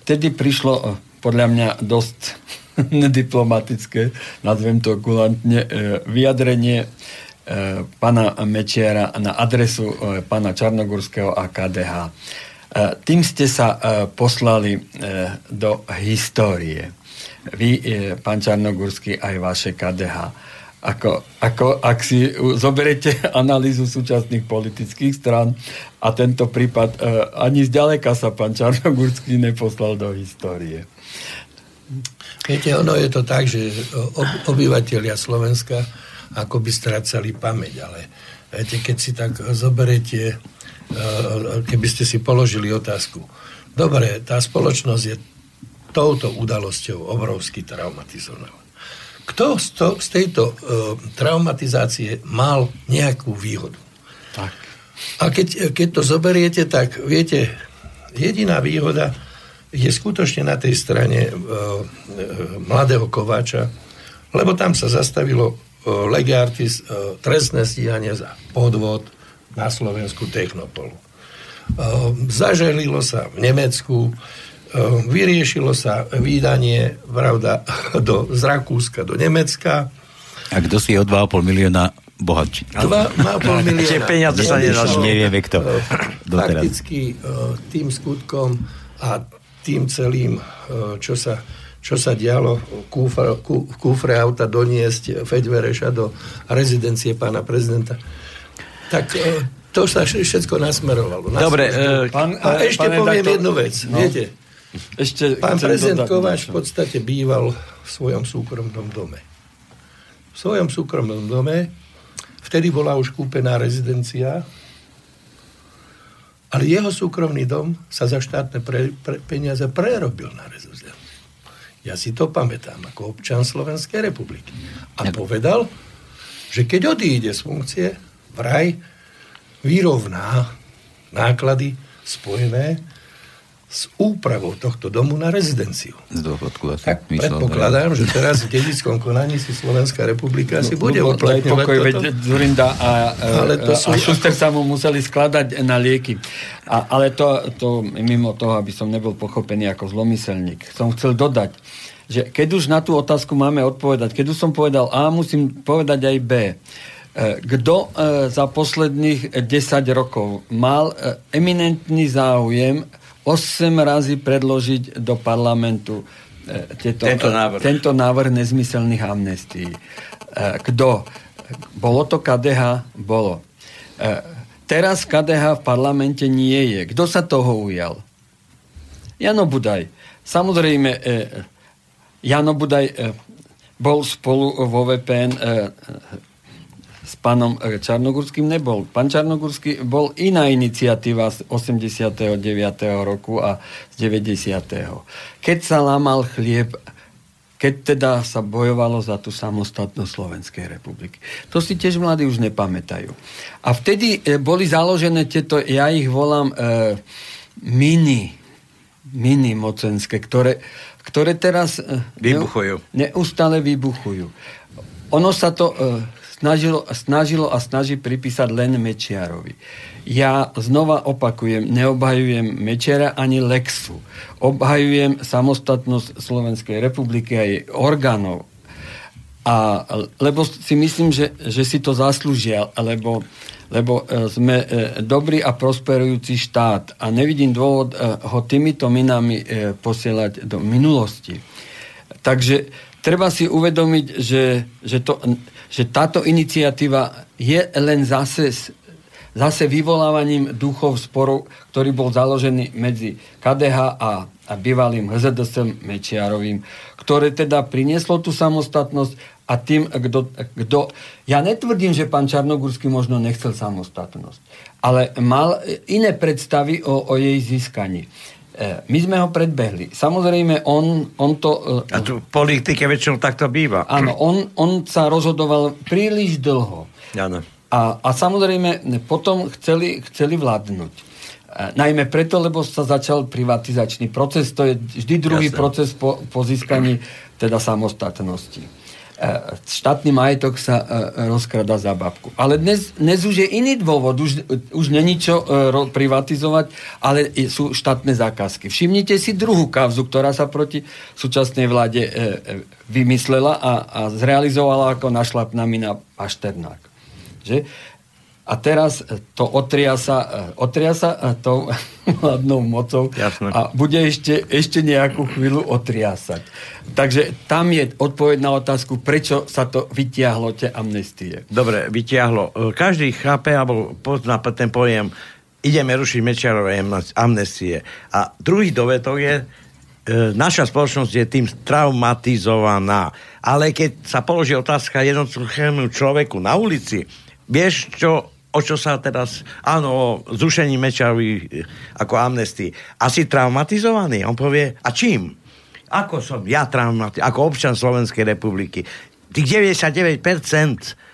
vtedy prišlo e, podľa mňa dosť <laughs> nediplomatické, nazvem to kulantne, e, vyjadrenie e, pána Mečiara na adresu e, pána Čarnogurského a KDH. E, tým ste sa e, poslali e, do histórie vy, e, pán Čarnogurský, aj vaše KDH. Ako, ako, ak si zoberete <laughs> analýzu súčasných politických stran a tento prípad e, ani zďaleka sa pán Čarnogurský neposlal do histórie. Viete, ono je to tak, že obyvateľia Slovenska ako by strácali pamäť. Ale viete, keď si tak zoberete, keby ste si položili otázku, dobre, tá spoločnosť je touto udalosťou obrovsky traumatizovaná. Kto z, to, z tejto uh, traumatizácie mal nejakú výhodu? Tak. A keď, keď to zoberiete, tak viete, jediná výhoda je skutočne na tej strane uh, uh, mladého Kováča, lebo tam sa zastavilo uh, legartis, uh, trestné stíhanie za podvod na Slovensku Technopolu. Uh, zaželilo sa v Nemecku, vyriešilo sa výdanie, pravda, <laughs> do, z Rakúska do Nemecka. A kto si o 2,5 milióna bohatší? 2,5 milióna. <laughs> Tie peniaze sa nenašli. Nevieme kto. Doteraz. Fakticky uh, tým skutkom a tým celým, čo sa, čo sa dialo kúfre, kú, kúfre auta doniesť Feďvereša do rezidencie pána prezidenta, tak to sa všetko nasmerovalo. Dobre, Nasmerovalo. Pán, a ešte pán poviem redaktor- jednu vec. No. Viete, Ešte pán prezident Kováč v podstate býval v svojom súkromnom dome. V svojom súkromnom dome vtedy bola už kúpená rezidencia, ale jeho súkromný dom sa za štátne pre, pre, peniaze prerobil na rezidenciu. Ja si to pamätám ako občan Slovenskej republiky. A povedal, že keď odíde z funkcie, vraj vyrovná náklady spojené s úpravou tohto domu na rezidenciu. Z dôchodku asi. Tak myslel, predpokladám, že teraz v dedickom konaní si Slovenská republika si bude No, uplatňovať pokoj, veď. Zurinda a, Ale to to sú a Šuster sa mu museli skladať na lieky. A, ale to, to mimo toho, aby som nebol pochopený ako zlomyselník, som chcel dodať, že keď už na tú otázku máme odpovedať, keď už som povedal A, musím povedať aj B. E, Kto e, za posledných 10 rokov mal e, eminentný záujem 8 razy predložiť do parlamentu e, tieto, Tento návrh. tento návrh nezmyselných amnestií. E, Kto? Bolo to KDH? Bolo. E, Teraz KDH v parlamente nie je. Kto sa toho ujal? Jano Budaj. Samozrejme, Jano Budaj bol spolu vo VPN s pánom Čarnogurským nebol. Pán Čarnogurský bol iná iniciatíva z 89. roku a z 90. Keď sa lámal chlieb, keď teda sa bojovalo za tú samostatnosť Slovenskej republiky. To si tiež mladí už nepamätajú. A vtedy e, boli založené tieto, ja ich volám e, mini, mini mocenské, ktoré, ktoré teraz e, Vybuchujú. neu- neustále vybuchujú. Ono sa to e, snažilo, snažilo a snaží pripísať len Mečiarovi. Ja znova opakujem, neobhajujem Mečiara ani Lexu. Obhajujem samostatnosť Slovenskej republiky a jej orgánov. A, lebo si myslím, že, že si to zaslúžia, lebo, lebo e, sme e, dobrý a prosperujúci štát a nevidím dôvod e, ho týmito minami posielať do minulosti. Takže treba si uvedomiť, že, že, to, že táto iniciatíva je len zase, zase vyvolávaním duchov sporov, ktorý bol založený medzi KDH a, a bývalým HZDS Mečiarovým, ktoré teda prinieslo tú samostatnosť a tým, kto... Ja netvrdím, že pán Čarnogurský možno nechcel samostatnosť, ale mal iné predstavy o, o jej získaní. E, My sme ho predbehli. Samozrejme, on, on to... e, A tu v politike väčšinou takto býva. Áno, on, on sa rozhodoval príliš dlho. Áno. A, a samozrejme, potom chceli, chceli vládnuť. E, najmä preto, lebo sa začal privatizačný proces. To je vždy druhý Jasné. proces po, po získaní teda samostatnosti. E, štátny majetok sa e, rozkrada za babku. Ale dnes, dnes už je iný dôvod. Už, už není čo e, privatizovať, ale sú štátne zákazky. Všimnite si druhú kavzu, ktorá sa proti súčasnej vláde vymyslela a, a zrealizovala ako našlap na Pašternák. Že? A teraz e, to otria sa, e, otria sa e, tou <laughs> vládnou mocou Jasné. a bude ešte, ešte nejakú chvíľu otriasať. Takže tam je odpoveď na otázku, prečo sa to vytiahlo, tie amnestie. Dobre, vytiahlo. Každý chápe, alebo pozná ten pojem, ideme rušiť Mečiarové amnestie. A druhý dovetok je, naša spoločnosť je tým traumatizovaná. Ale keď sa položí otázka jednotlivému človeku na ulici, vieš čo, o čo sa teraz, áno, zrušení mečavy ako amnestii, asi traumatizovaný? On povie, a čím? Ako som ja traumatizovaný, ako občan Slovenskej republiky? Tých 99%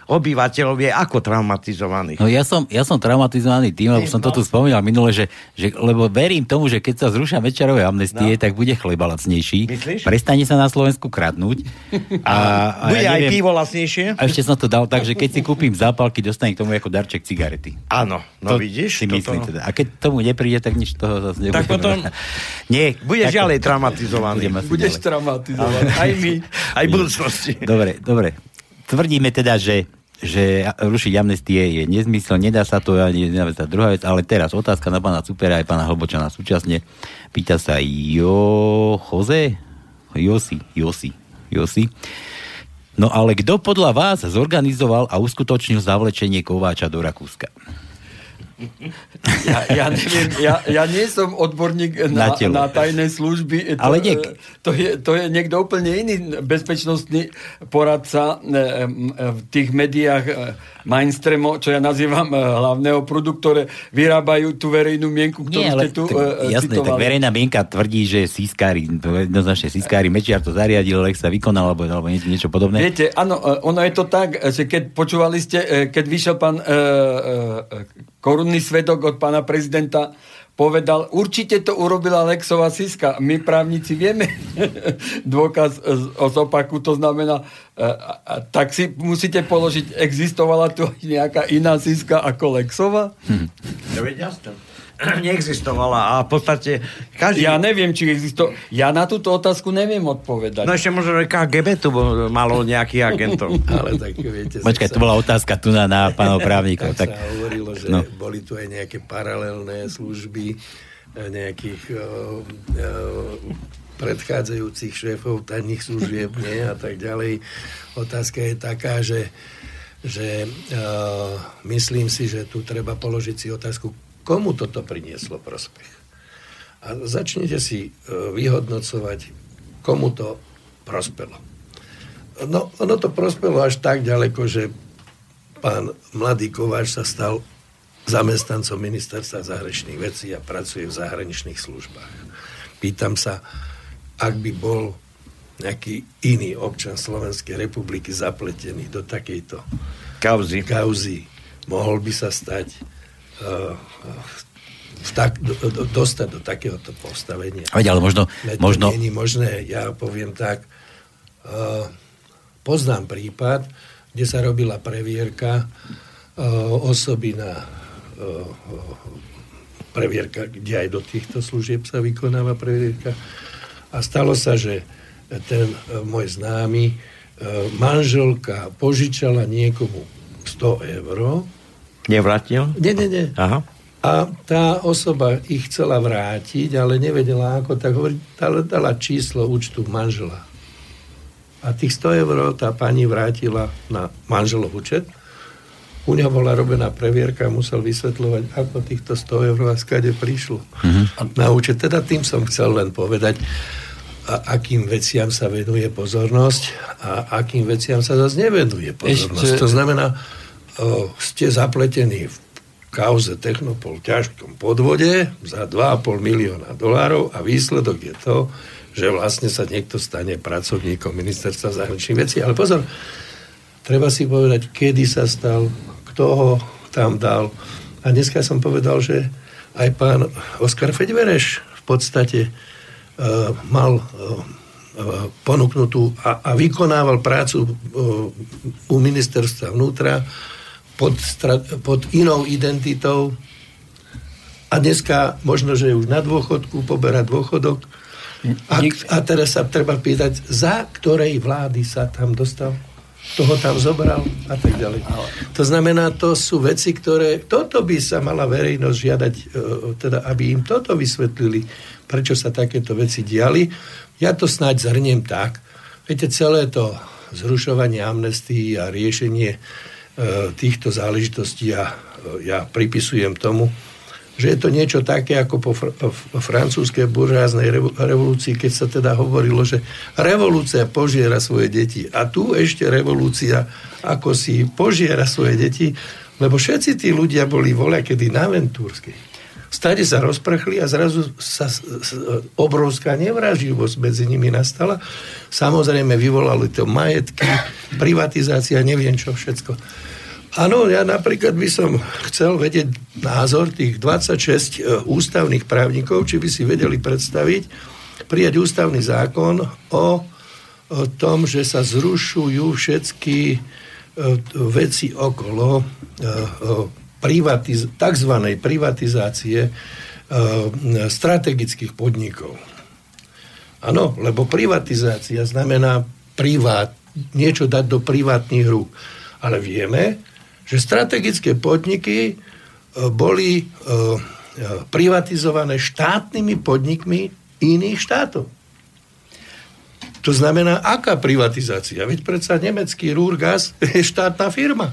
obyvateľov je ako traumatizovaných. No ja som, ja som traumatizovaný tým, lebo som to tu spomínal minule, že, že, lebo verím tomu, že keď sa zrušia večerové amnestie, no. tak bude chleba lacnejší. Myslíš? Prestane sa na Slovensku kradnúť. A, a bude ja aj neviem, pivo lacnejšie? A ešte som to dal tak, že keď si kúpim zápalky, dostanem k tomu ako darček cigarety. Áno, no to vidíš? Si myslím toto... teda. A keď tomu nepríde, tak nič toho zase nebude. Tak potom Nie, budeš tak, ďalej traumatizovaný. Budeš ďalej. traumatizovaný. Aj my. Aj v budúcnosti. Dobre, dobre. Tvrdíme teda, že že rušiť amnestie je nezmysel, nedá sa to, ani nedá sa druhá vec, ale teraz otázka na pána Supera aj pána Hlbočana súčasne. Pýta sa Jo... Jose? Josi, Josi, Josi. No ale kto podľa vás zorganizoval a uskutočnil zavlečenie Kováča do Rakúska? Ja, ja, neviem, ja, ja nie som odborník na, na, na tajné služby. To, Ale niek... to, je, to je niekto úplne iný bezpečnostný poradca e, e, v tých médiách e, mainstreamo, čo ja nazývam hlavného prúdu, ktoré vyrábajú tú verejnú mienku, ktorú Nie, ale ste tu tak, Jasné, citovali. tak verejná mienka tvrdí, že sískári, jednoznačne sískári, Mečiar to zariadil, Lech sa vykonal, alebo, alebo niečo, niečo podobné. Viete, áno, ono je to tak, že keď počúvali ste, keď vyšiel pán uh, uh, korunný svedok od pána prezidenta povedal, určite to urobila Lexová Siska. My právnici vieme <laughs> dôkaz o zopaku, to znamená, a, tak si musíte položiť, existovala tu nejaká iná Siska ako Lexova? Hm. Ja neexistovala a v podstate každý... Ja neviem, či existo... Ja na túto otázku neviem odpovedať. No ešte možno, že KGB tu malo nejakých agentov. <laughs> Ale tak viete... Počkaj, to bola otázka tu na, na pánov právnikov. Tak, tak sa hovorilo, že no. boli tu aj nejaké paralelné služby eh, nejakých uh, uh, predchádzajúcich šéfov tajných služieb nie, a tak ďalej. Otázka je taká, že že uh, myslím si, že tu treba položiť si otázku, komu toto prinieslo prospech. A začnite si e, vyhodnocovať, komu to prospelo. No, ono to prospelo až tak ďaleko, že pán mladý Kováč sa stal zamestnancom ministerstva zahraničných vecí a pracuje v zahraničných službách. Pýtam sa, ak by bol nejaký iný občan Slovenskej republiky zapletený do takejto kauzy, kauzy mohol by sa stať tak, do, do, dostať do takéhoto postavenia. Veď, ale možno... Veď možno... To nie je možné, ja poviem tak, uh, poznám prípad, kde sa robila previerka uh, osoby na uh, previerka, kde aj do týchto služieb sa vykonáva previerka. A stalo sa, že ten uh, môj známy uh, manželka požičala niekomu 100 eur Nevrátil? Nie, nie, nie. Aha. A tá osoba ich chcela vrátiť, ale nevedela ako, tak hovorí, dala, dala číslo účtu manžela. A tých 100 eur tá pani vrátila na manželov účet. U neho bola robená previerka a musel vysvetľovať, ako týchto 100 eur a skade prišlo mm-hmm. na účet. Teda tým som chcel len povedať, a akým veciam sa venuje pozornosť a akým veciam sa zase nevenuje pozornosť. Ešte... To znamená, ste zapletení v kauze Technopol v ťažkom podvode za 2,5 milióna dolárov a výsledok je to, že vlastne sa niekto stane pracovníkom ministerstva zahraničných vecí. Ale pozor, treba si povedať, kedy sa stal, kto ho tam dal. A dneska som povedal, že aj pán Oskar Feďvereš v podstate uh, mal uh, ponúknutú a, a vykonával prácu uh, u ministerstva vnútra pod, pod inou identitou a dneska možno, že je už na dôchodku, poberá dôchodok. A, a teraz sa treba pýtať, za ktorej vlády sa tam dostal? Toho tam zobral a tak ďalej. To znamená, to sú veci, ktoré... Toto by sa mala verejnosť žiadať, e, teda aby im toto vysvetlili, prečo sa takéto veci diali. Ja to snáď zhrniem tak. Viete, celé to zrušovanie amnestii a riešenie týchto záležitostí ja, ja pripisujem tomu, že je to niečo také ako po fr- francúzskej buržáznej revolúcii, keď sa teda hovorilo, že revolúcia požiera svoje deti. A tu ešte revolúcia ako si požiera svoje deti, lebo všetci tí ľudia boli voľa kedy na Ventúrskej. Stade sa rozprchli a zrazu sa obrovská nevraživosť medzi nimi nastala. Samozrejme vyvolali to majetky, privatizácia, neviem čo všetko. Áno, ja napríklad by som chcel vedieť názor tých 26 e, ústavných právnikov, či by si vedeli predstaviť prijať ústavný zákon o, o tom, že sa zrušujú všetky e, veci okolo e, privatiz- tzv. privatizácie strategických podnikov. Áno, lebo privatizácia znamená privát, niečo dať do privátnych rúk. Ale vieme, že strategické podniky e, boli e, e, privatizované štátnymi podnikmi iných štátov. To znamená, aká privatizácia? Veď predsa nemecký Ruhrgas <laughs> je štátna firma.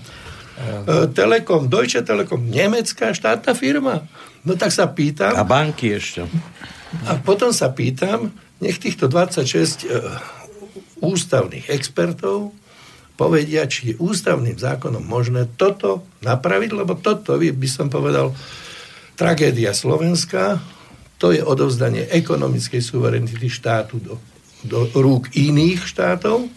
Telekom, Deutsche Telekom, nemecká štátna firma. No tak sa pýtam... A banky ešte. A potom sa pýtam, nech týchto 26 ústavných expertov povedia, či je ústavným zákonom možné toto napraviť, lebo toto by som povedal tragédia Slovenska, to je odovzdanie ekonomickej suverenity štátu do, do rúk iných štátov.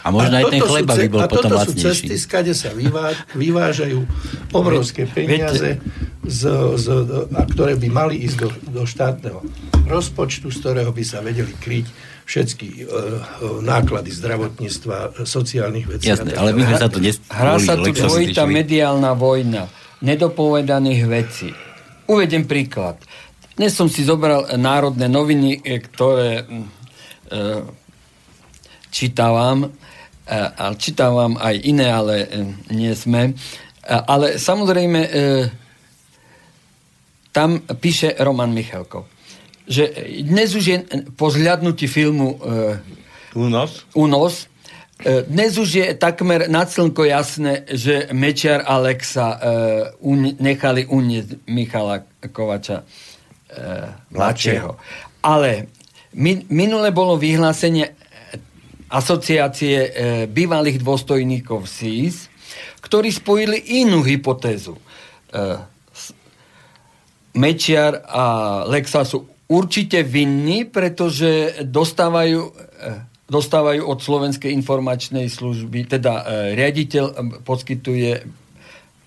A možno a aj ten chleba by bol potom lacnejší. A toto sú cesty, skade sa vyvá, vyvážajú obrovské peniaze, z, z, a ktoré by mali ísť do, do štátneho rozpočtu, z ktorého by sa vedeli kryť všetky uh, náklady zdravotníctva, sociálnych vecí. Jasné, ale my sme sa to nes... Hrá sa tu dvojitá mediálna vojna nedopovedaných vecí. Uvedem príklad. Dnes som si zobral národné noviny, e, ktoré uh, čítavam, uh, a čítavam aj iné, ale nie sme. Ale samozrejme, tam píše Roman Michalkov že dnes už je po zhľadnutí filmu uh, Únos, Únos uh, dnes už je takmer na slnko jasné, že Mečiar Alexa uh, un, nechali unieť Michala Kovača uh, mladšieho. Ale min, minule bolo vyhlásenie asociácie uh, bývalých dôstojníkov SIS, ktorí spojili inú hypotézu. Uh, Mečiar a Lexa sú určite vinní, pretože dostávajú, eh, dostávajú od Slovenskej informačnej služby, teda eh, riaditeľ eh, poskytuje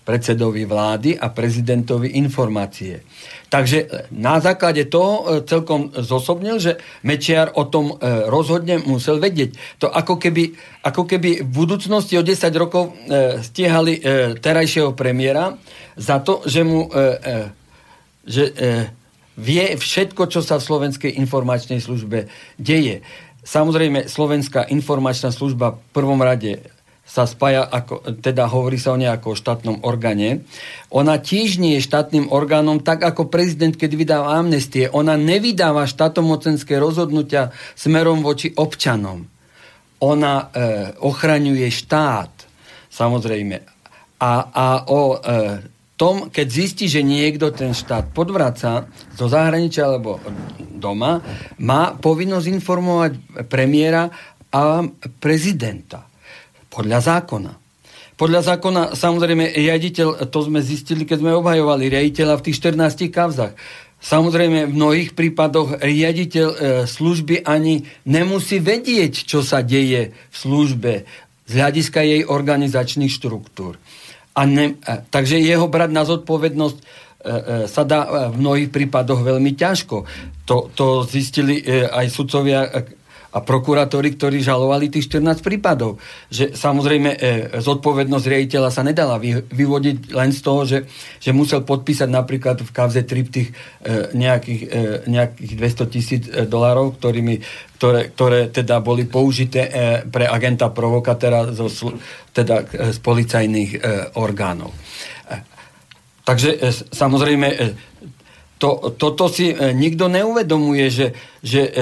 predsedovi vlády a prezidentovi informácie. Takže na základe toho celkom zosobnil, že Mečiar o tom rozhodne musel vedieť. To ako keby, ako keby v budúcnosti o 10 rokov stiehali terajšieho premiéra za to, že mu že vie všetko, čo sa v Slovenskej informačnej službe deje. Samozrejme, Slovenská informačná služba v prvom rade sa spája, ako, teda hovorí sa o nej ako o štátnom orgáne. Ona tiež nie je štátnym orgánom, tak ako prezident, keď vydáva amnestie. Ona nevydáva štátomocenské rozhodnutia smerom voči občanom. Ona e, ochraňuje štát, samozrejme. A, a o e, tom, keď zistí, že niekto ten štát podvraca zo zahraničia alebo doma, má povinnosť informovať premiéra a prezidenta. Podľa zákona. Podľa zákona, samozrejme, riaditeľ, to sme zistili, keď sme obhajovali riaditeľa v tých 14 kavzach. Samozrejme, v mnohých prípadoch riaditeľ e, služby ani nemusí vedieť, čo sa deje v službe z hľadiska jej organizačných štruktúr. A ne, a, takže jeho brať na zodpovednosť e, e, sa dá v mnohých prípadoch veľmi ťažko. To, to zistili e, aj sudcovia a prokurátori, ktorí žalovali tých 14 prípadov. Že samozrejme e, zodpovednosť riaditeľa sa nedala vy, vyvodiť len z toho, že, že musel podpísať napríklad v kavze triptych e, nejakých, e, nejakých 200 tisíc e, dolárov, ktorými, ktoré, ktoré teda boli použité e, pre agenta provokatéra zo, teda, e, z policajných e, orgánov. E, takže e, samozrejme e, to, toto si e, nikto neuvedomuje, že, že e,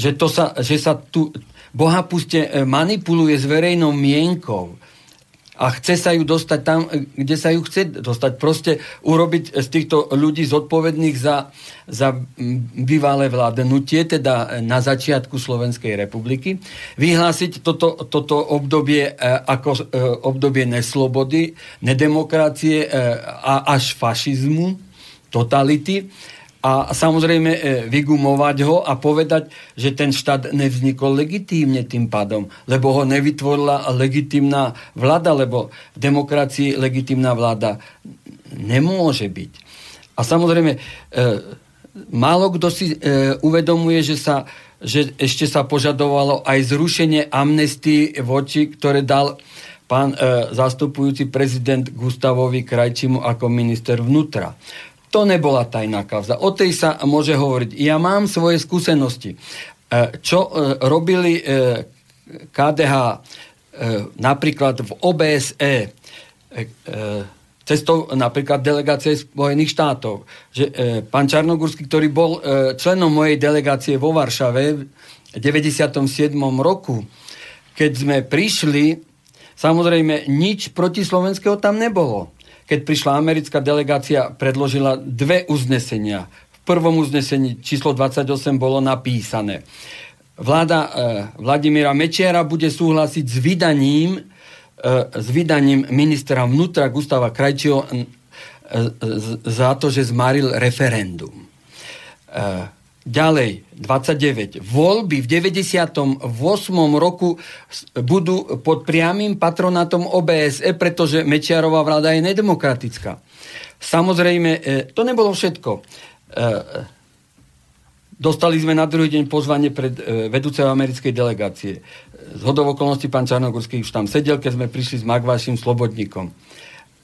že, to sa, že sa tu bohapuste e, manipuluje s verejnou mienkou. a chce sa ju dostať tam, kde sa ju chce dostať. Proste urobiť z týchto ľudí zodpovedných za, za bývalé vládnutie, teda na začiatku Slovenskej republiky. Vyhlásiť toto, toto obdobie ako obdobie neslobody, nedemokracie a až fašizmu, totality a samozrejme e, vygumovať ho a povedať, že ten štát nevznikol legitímne tým pádom, lebo ho nevytvorila legitimná vláda, lebo v demokracii legitimná vláda nemôže byť. A samozrejme, e, málo kto si e, uvedomuje, že, sa, že ešte sa požadovalo aj zrušenie amnestii voči, ktoré dal pán e, zastupujúci prezident Gustavovi Krajčimu ako minister vnútra. To nebola tajná kauza. O tej sa môže hovoriť. Ja mám svoje skúsenosti. E, čo e, robili e, KDH napríklad v OBSE, cestou napríklad delegácie Spojených štátov. Že, pán Čarnogórsky, ktorý bol členom mojej delegácie vo Varšave v 97. roku, keď sme prišli, samozrejme nič proti slovenského tam nebolo keď prišla americká delegácia, predložila dve uznesenia. V prvom uznesení číslo 28 bolo napísané. Vláda e, Vladimíra Mečiara bude súhlasiť s vydaním, e, s vydaním ministra vnútra Gustava Krajčího e, za to, že zmaril referendum. E, Ďalej, 29. Voľby v 98. roku budú pod priamým patronátom OBSE, pretože Mečiarová vláda je nedemokratická. Samozrejme, e, to nebolo všetko. E, dostali sme na druhý deň pozvanie pred e, vedúceho americkej delegácie. Z hodov okolností pán Čarnogorský už tam sedel, keď sme prišli s Magvášim Slobodníkom.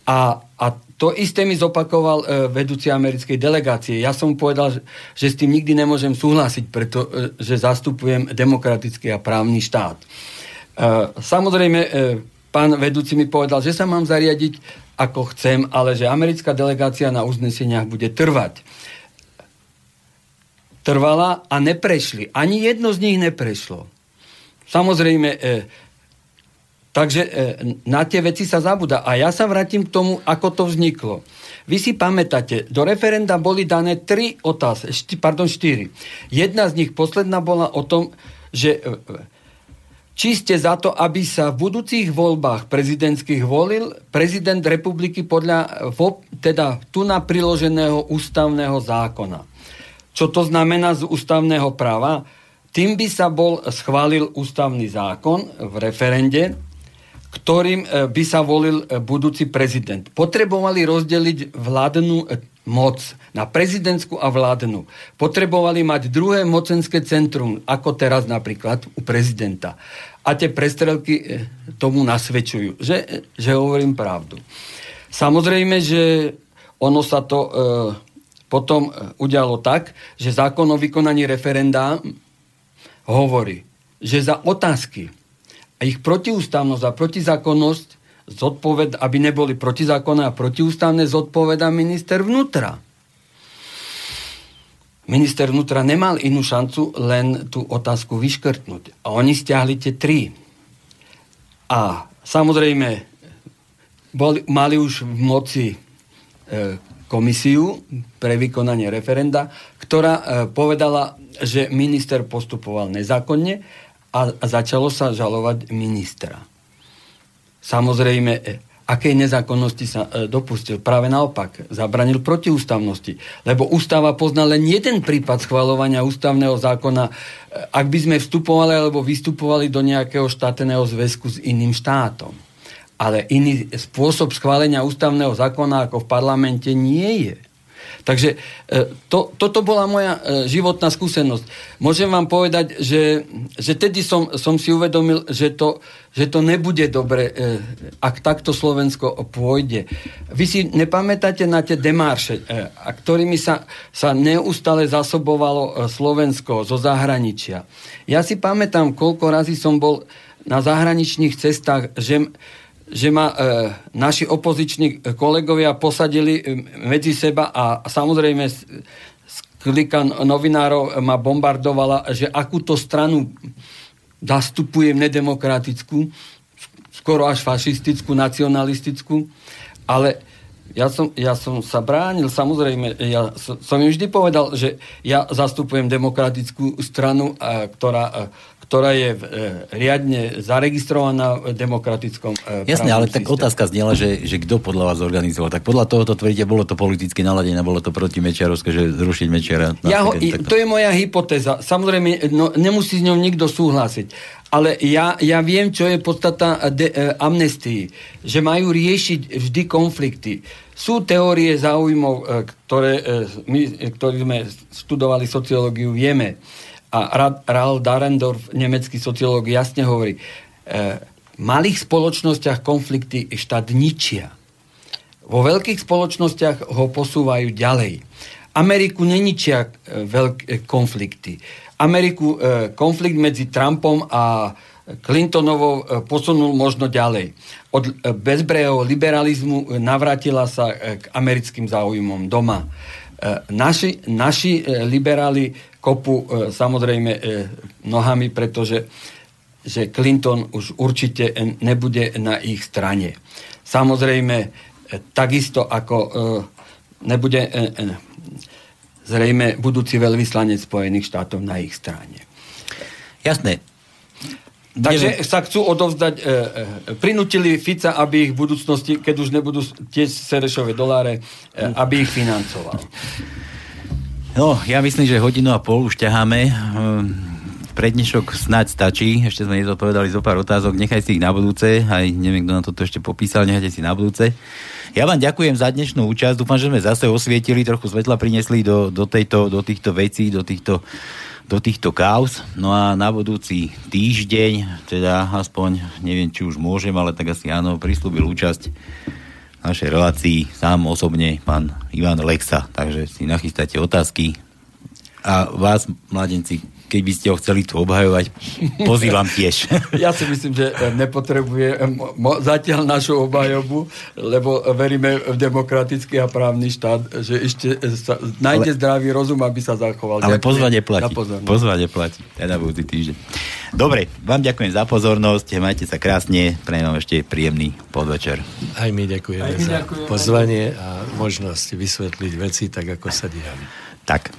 A, a to isté mi zopakoval e, vedúci americkej delegácie. Ja som povedal, že, že s tým nikdy nemôžem súhlasiť, pretože e, zastupujem demokratický a právny štát. E, samozrejme, e, pán vedúci mi povedal, že sa mám zariadiť ako chcem, ale že americká delegácia na uzneseniach bude trvať. Trvala a neprešli. Ani jedno z nich neprešlo. Samozrejme, e, Takže e, na tie veci sa zabúda. A ja sa vrátim k tomu, ako to vzniklo. Vy si pamätáte, do referenda boli dané tri otázky, šty, pardon, štyri. Jedna z nich, posledná, bola o tom, že e, či ste za to, aby sa v budúcich voľbách prezidentských volil prezident republiky podľa teda tu na priloženého ústavného zákona. Čo to znamená z ústavného práva? Tým by sa bol schválil ústavný zákon v referende, ktorým e, by sa volil e, budúci prezident. Potrebovali rozdeliť vládnu e, moc na prezidentskú a vládnu. Potrebovali mať druhé mocenské centrum, ako teraz napríklad u prezidenta. A tie prestrelky tomu nasvedčujú, že, že hovorím pravdu. Samozrejme, že ono sa to e, potom udialo tak, že zákon o vykonaní referenda hovorí, že za otázky a ich protiústavnosť a protizákonnosť zodpoved, aby neboli protizákonné a protiústavné, zodpoveda minister vnútra. Minister vnútra nemal inú šancu len tú otázku vyškrtnúť. A oni stiahli tie tri. A samozrejme, boli, mali už v moci e, komisiu pre vykonanie referenda, ktorá e, povedala, že minister postupoval nezákonne a, začalo sa žalovať ministra. Samozrejme, e, akej nezákonnosti sa e, dopustil. Práve naopak, zabranil protiústavnosti. Lebo ústava pozná len jeden prípad schvalovania ústavného zákona, e, ak by sme vstupovali alebo vystupovali do nejakého štátneho zväzku s iným štátom. Ale iný spôsob schválenia ústavného zákona ako v parlamente nie je. Takže e, to, toto bola moja e, životná skúsenosť. Môžem vám povedať, že, že tedy som, som si uvedomil, že to, že to nebude dobre, e, ak takto Slovensko pôjde. Vy si nepamätáte na tie demárše, a ktorými sa, sa neustále zasobovalo Slovensko zo zahraničia. Ja si pamätám, koľko razy som bol na zahraničných cestách, že že ma e, naši opoziční kolegovia posadili e, medzi seba a samozrejme klika novinárov ma bombardovala, že akúto stranu zastupujem nedemokratickú. skoro až fašistickú, nacionalistickú, ale ja som, ja som sa bránil, samozrejme, ja som im vždy povedal, že ja zastupujem demokratickú stranu, a, ktorá ktorá je e, riadne zaregistrovaná v demokratickom e, Jasne, ale tak otázka znela, že, že kto podľa vás organizoval. Tak podľa toho to tvrdíte, bolo to politicky naladené, bolo to proti Mečiarovské, že zrušiť Mečiara. Ja ho, to je moja hypotéza. Samozrejme, no, nemusí s ňou nikto súhlasiť. Ale ja, ja viem, čo je podstata de, e, amnestii. Že majú riešiť vždy konflikty. Sú teórie záujmov, e, ktoré e, my, ktorí sme študovali sociológiu, vieme a Raul Darendorf, nemecký sociológ, jasne hovorí, e, v malých spoločnostiach konflikty štát ničia. Vo veľkých spoločnostiach ho posúvajú ďalej. Ameriku neničia e, veľké konflikty. Ameriku e, konflikt medzi Trumpom a Clintonovou posunul možno ďalej. Od bezbrehého liberalizmu navrátila sa k americkým záujmom doma. Naši, naši liberáli kopu e, samozrejme e, nohami, pretože že Clinton už určite nebude na ich strane. Samozrejme, e, takisto ako nebude zrejme budúci veľvyslanec Spojených štátov na ich strane. Jasné. Takže sa chcú odovzdať, e, e, prinútili Fica, aby ich v budúcnosti, keď už nebudú tiež Serešové doláre, e, aby ich financoval. <laughs> No, ja myslím, že hodinu a pol už ťaháme. Ehm, prednešok snáď stačí. Ešte sme nezodpovedali zo pár otázok. Nechaj si ich na budúce. Aj neviem, kto na toto ešte popísal. Nechajte si na budúce. Ja vám ďakujem za dnešnú účasť. Dúfam, že sme zase osvietili, trochu svetla priniesli do, do, tejto, do týchto vecí, do týchto, do týchto kauz. No a na budúci týždeň, teda aspoň, neviem, či už môžem, ale tak asi áno, prislúbil účasť našej relácii. Sám osobne pán Ivan Lexa, takže si nachystáte otázky. A vás, mladenci, keď by ste ho chceli tu obhajovať, pozývam tiež. <laughs> Ja si myslím, že nepotrebuje zatiaľ našu obhajobu, lebo veríme v demokratický a právny štát, že ešte sa, nájde ale, zdravý rozum, aby sa zachoval. Ale pozvanie platí. Pozvanie platí. Teda budúci týždeň. Dobre, vám ďakujem za pozornosť, majte sa krásne, prejem vám ešte príjemný podvečer. Aj my ďakujeme Aj my za ďakujeme. pozvanie a možnosť vysvetliť veci tak, ako sa diali. Tak.